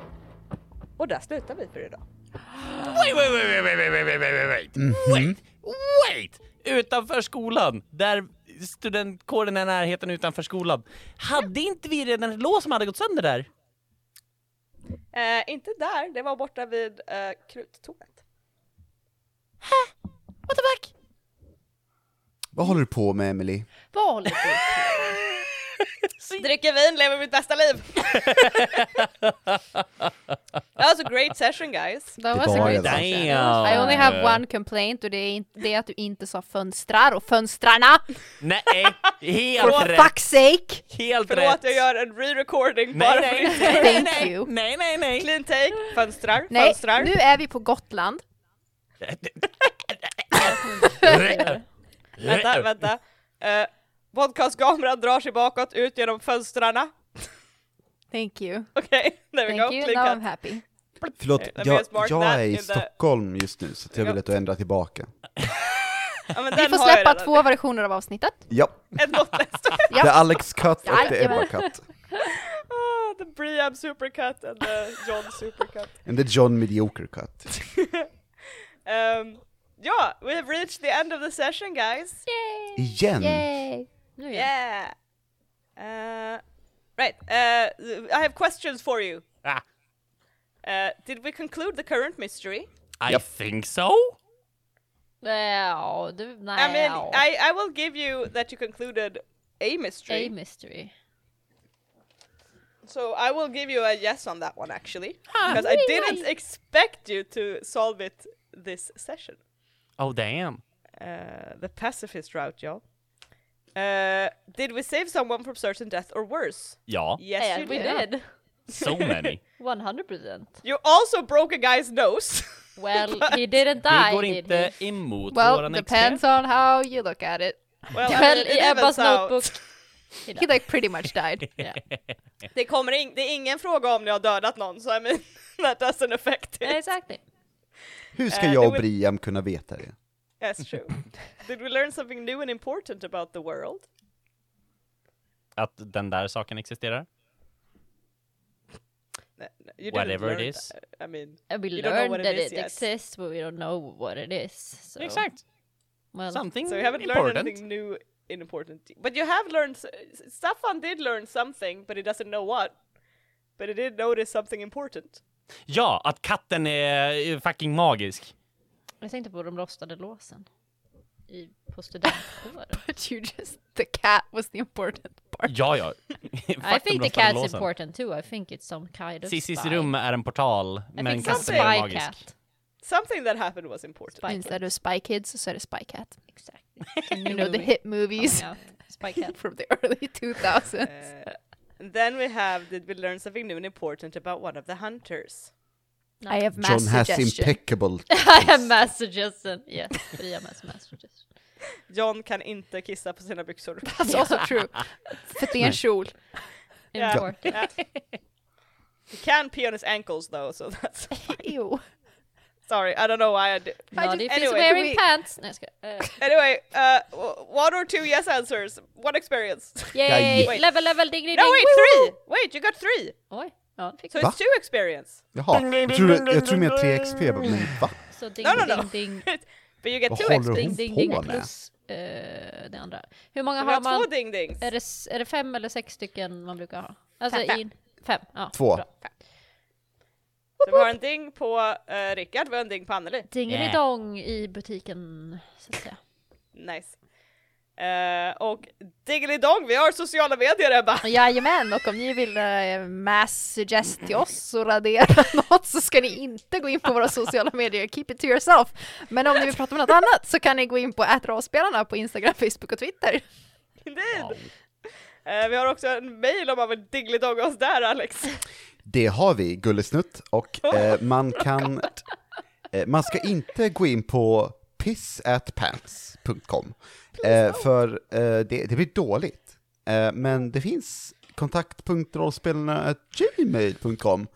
Och där slutar vi för idag. Wait, wait, wait, wait, wait, wait, wait, wait, wait, wait, wait! Utanför skolan, där studentkåren är i närheten utanför skolan. Hade inte vi redan ett lås som hade gått sönder där? Eh, inte där, det var borta vid eh, kruttornet. What the fuck? Vad håller du på med Emily? Vad håller du på Dricker vin, lever mitt bästa liv! That was a great session guys. That Det was a great session. Damn. I only have one complaint och det är, det är att du inte sa fönstrar och fönstrarna! Nej, For helt rätt! fuck's sake! Helt Förlåt, rätt! jag gör en re-recording Nej, bara nej, för det. nej, nej, Thank nej, you. nej, nej, nej. Clean take, fönstrar, Nej, fönstrar. nu är vi på Gotland. Vänta, vänta. Uh, podcastkameran drar sig bakåt ut genom fönstren. Thank you. Okej, there we go. Thank you, Clean now cut. I'm happy. Förlåt, jag, jag är i Stockholm just nu så jag vill att du ändrar tillbaka. Ja, men Vi får släppa två versioner av avsnittet. Ja, det är Alex cut och det är. Ebba cut. Ah, the Briam supercut and the John supercut. And the John mediocre cut. Um, ja, we have reached the end of the session guys. Yay! Igen? Yay! Nu igen. Yeah. Uh, right, uh, I have questions for you. Ah, Uh, did we conclude the current mystery? I think so? Ja, du, nej. I mean, I, I will give you that you concluded a mystery. A mystery. So I will give you a yes on that one actually, because I didn't expect you to solve it this session. Oh damn. Uh, the pacifist route, y'all. Uh, did we save someone from certain death or worse? Ja, Yes, yeah, you we did. did. so many. 100%. You also broke a guy's nose. Well, he didn't Vi die, går did inte he? emot Well, våran depends expert. on how you look at it. well, I Well, mean, i it Ebbas notebook. He He like pretty much died. Yeah. Det, kommer in, det är ingen fråga om ni har dödat någon, så I mean, that doesn't affect it. Exactly. Hur ska Eh, jag det och Briam kunna veta det? That's true. Did we learn something new and important about the world? Att den där saken existerar? No, no, Whatever it is. that. I mean, we learned it that it yet. exists, but we don't know what it is. So. Exakt. Well, Something so you haven't learned important. anything new and important. But you have learned, s- Staffan did learn something, but he doesn't know what. But he did notice something important. Ja, att katten är fucking magisk. Jag tänkte på de rostade låsen. i, på studentkåren. But you just, the cat was the important part. Ja, ja. I think the cat's important too. I think it's some kind of Cissis spy. rum är en portal, I men katten är magisk. cat. Something that happened was important. Spy cat. Instead of Spy Kids så är det Spy Cat. Exactly. You know the hit movies. Spy cat. from the early 2000s. Uh, then we have, did we learn something new and important about one of the hunters? I have mass John has suggestion. impeccable I have mass suggestion. Yes, vi har mass, mass suggestion. John kan inte kissa på sina byxor. That's also true. För det är en kjol. Yeah. Yeah. He can pee on his ankles though, so that's Ew. sorry. I don't know why I did. Not if he's anyway, wearing we- pants. Skojar. Eh, Anyway, uh, one or two yes answers, one experience. Yay! Wait. Level, level, ding, ding, No, wait, Woo! three. Wait, you got three. Oj, ja, fick So it's two experience. Jaha, jag tror, jag tror mer 3 XP, men va? Så ding, No, no, no. ding, ding, But you get Vad two hon ding, ding, på ding med? plus eh, det andra. Hur många har har två man? ding-dings. Är det, är det fem eller sex stycken man brukar ha? Alltså Fem. in, fem. Ja, Två. bra. Så vi har en ding på uh, Rickard, vi har en ding på Anneli. Dingelidong i butiken, så att säga. Nice. Uh, och Diggly-Dong, vi har sociala medier Ebba! Jajamän, och om ni vill uh, mass suggest till oss och radera något så ska ni inte gå in på våra sociala medier, keep it to yourself. Men om ni vill prata om något annat så kan ni gå in på ätrollspelarna på Instagram, Facebook och Twitter. Indeed! Eh, vi har också en mail om man vill Diggly-Dong oss där Alex. Det har vi, Gullesnutt, och eh, man kan... Man ska inte gå in på pissatpants.com, eh, för eh, det, det blir dåligt. Eh, men det finns kontakt.rollspelarna.gmail.com,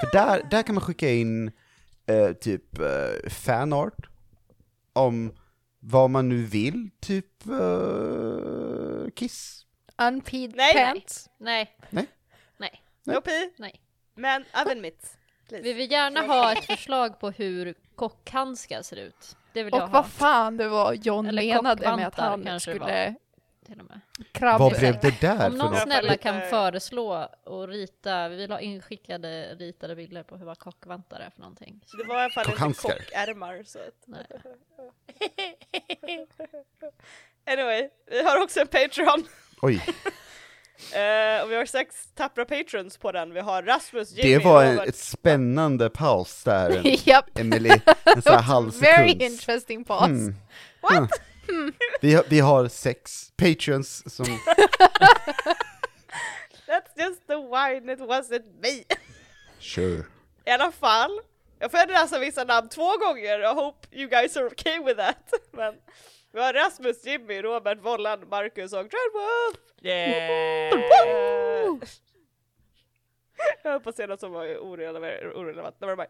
för där, där kan man skicka in eh, typ eh, fanart om vad man nu vill, typ eh, Kiss. Unpeed Nej. pants. Nej. Nej. Nej. No pee, Nej. men oven. Please. Vi vill gärna ha ett förslag på hur kockhandskar ser ut. Det vill jag Och ha. vad fan det var John Eller menade med att han skulle Till och med. krabba Vad blev det där Om för någon något? snälla kan föreslå och rita, vi vill ha inskickade ritade bilder på hur vad kockvantar är för någonting. Så det var i alla fall inte kockärmar så att... Nej. Anyway, vi har också en Patreon. Oj, Eh, och vi har sex tappra patrons på den. Vi har Rasmus, Jimmy, det var en, ett spännande paus där, Japp, Emily. En sån här halv very interesting pause. Mm. Huh. Vi, har, vi har sex patrons som... That's just the wine, it wasn't me. Sure. I alla fall, jag får läsa vissa namn två gånger, I hope you guys are okay with that. Men vi har Rasmus, Jimmy, Robert, Vollan, Marcus och Dreadwolf! Yeah! Jag höll på att säga något som var orelevant, orelevant. never mind.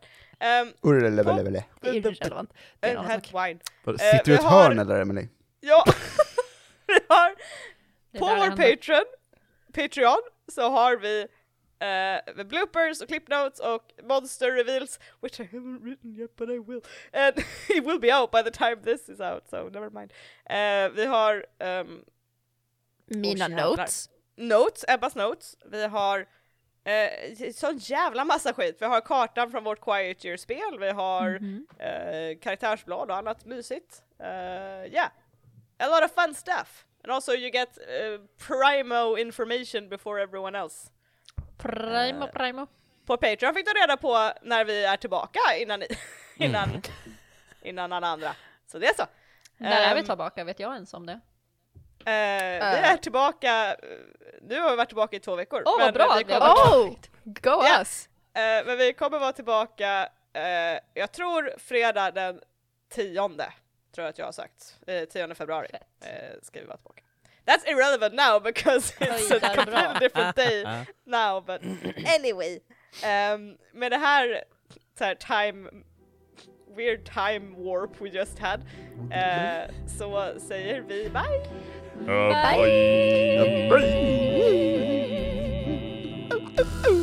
Um, Urelelelele. Det är irrelevant. En wine. Vadå, Eh, Sitter du i ett hörn eller Emily? Ja, vi har på vår. Patreon, Patreon så har vi eh, med bloopers och clip notes och monster reveals which I haven't written yet but I will and it will be out by the time this is out so never mind. Eh, vi har ehm, Mina notes. notes, Ebbas notes, vi har eh, sån jävla massa skit. Vi har kartan från vårt Quiet Year-spel, vi har Mhm. eh, karaktärsblad och annat mysigt. Uh, yeah, a lot of fun stuff. And also you get uh, primo information before everyone else. Primo, Eh, primo. På Patreon fick du reda på när vi är tillbaka innan, ni, innan, Mm. innan alla andra. Så det är så. När är vi Ehm, tillbaka? Vet jag ens om det? Eh, vi är tillbaka, eh, nu har vi varit tillbaka i två veckor. Åh, vad men bra, vi kommer, Oh! Go Ja. us! eh, men vi kommer vara tillbaka, eh, jag tror fredag den tionde, tror jag att jag har sagt. Eh, 10 februari eh, ska vi vara tillbaka. That's irrelevant now because it's a completely different day now. But anyway. Um, med det här, så här time weird time warp we just had. Uh, så säger vi bye! Uh, bye! bye. bye. bye.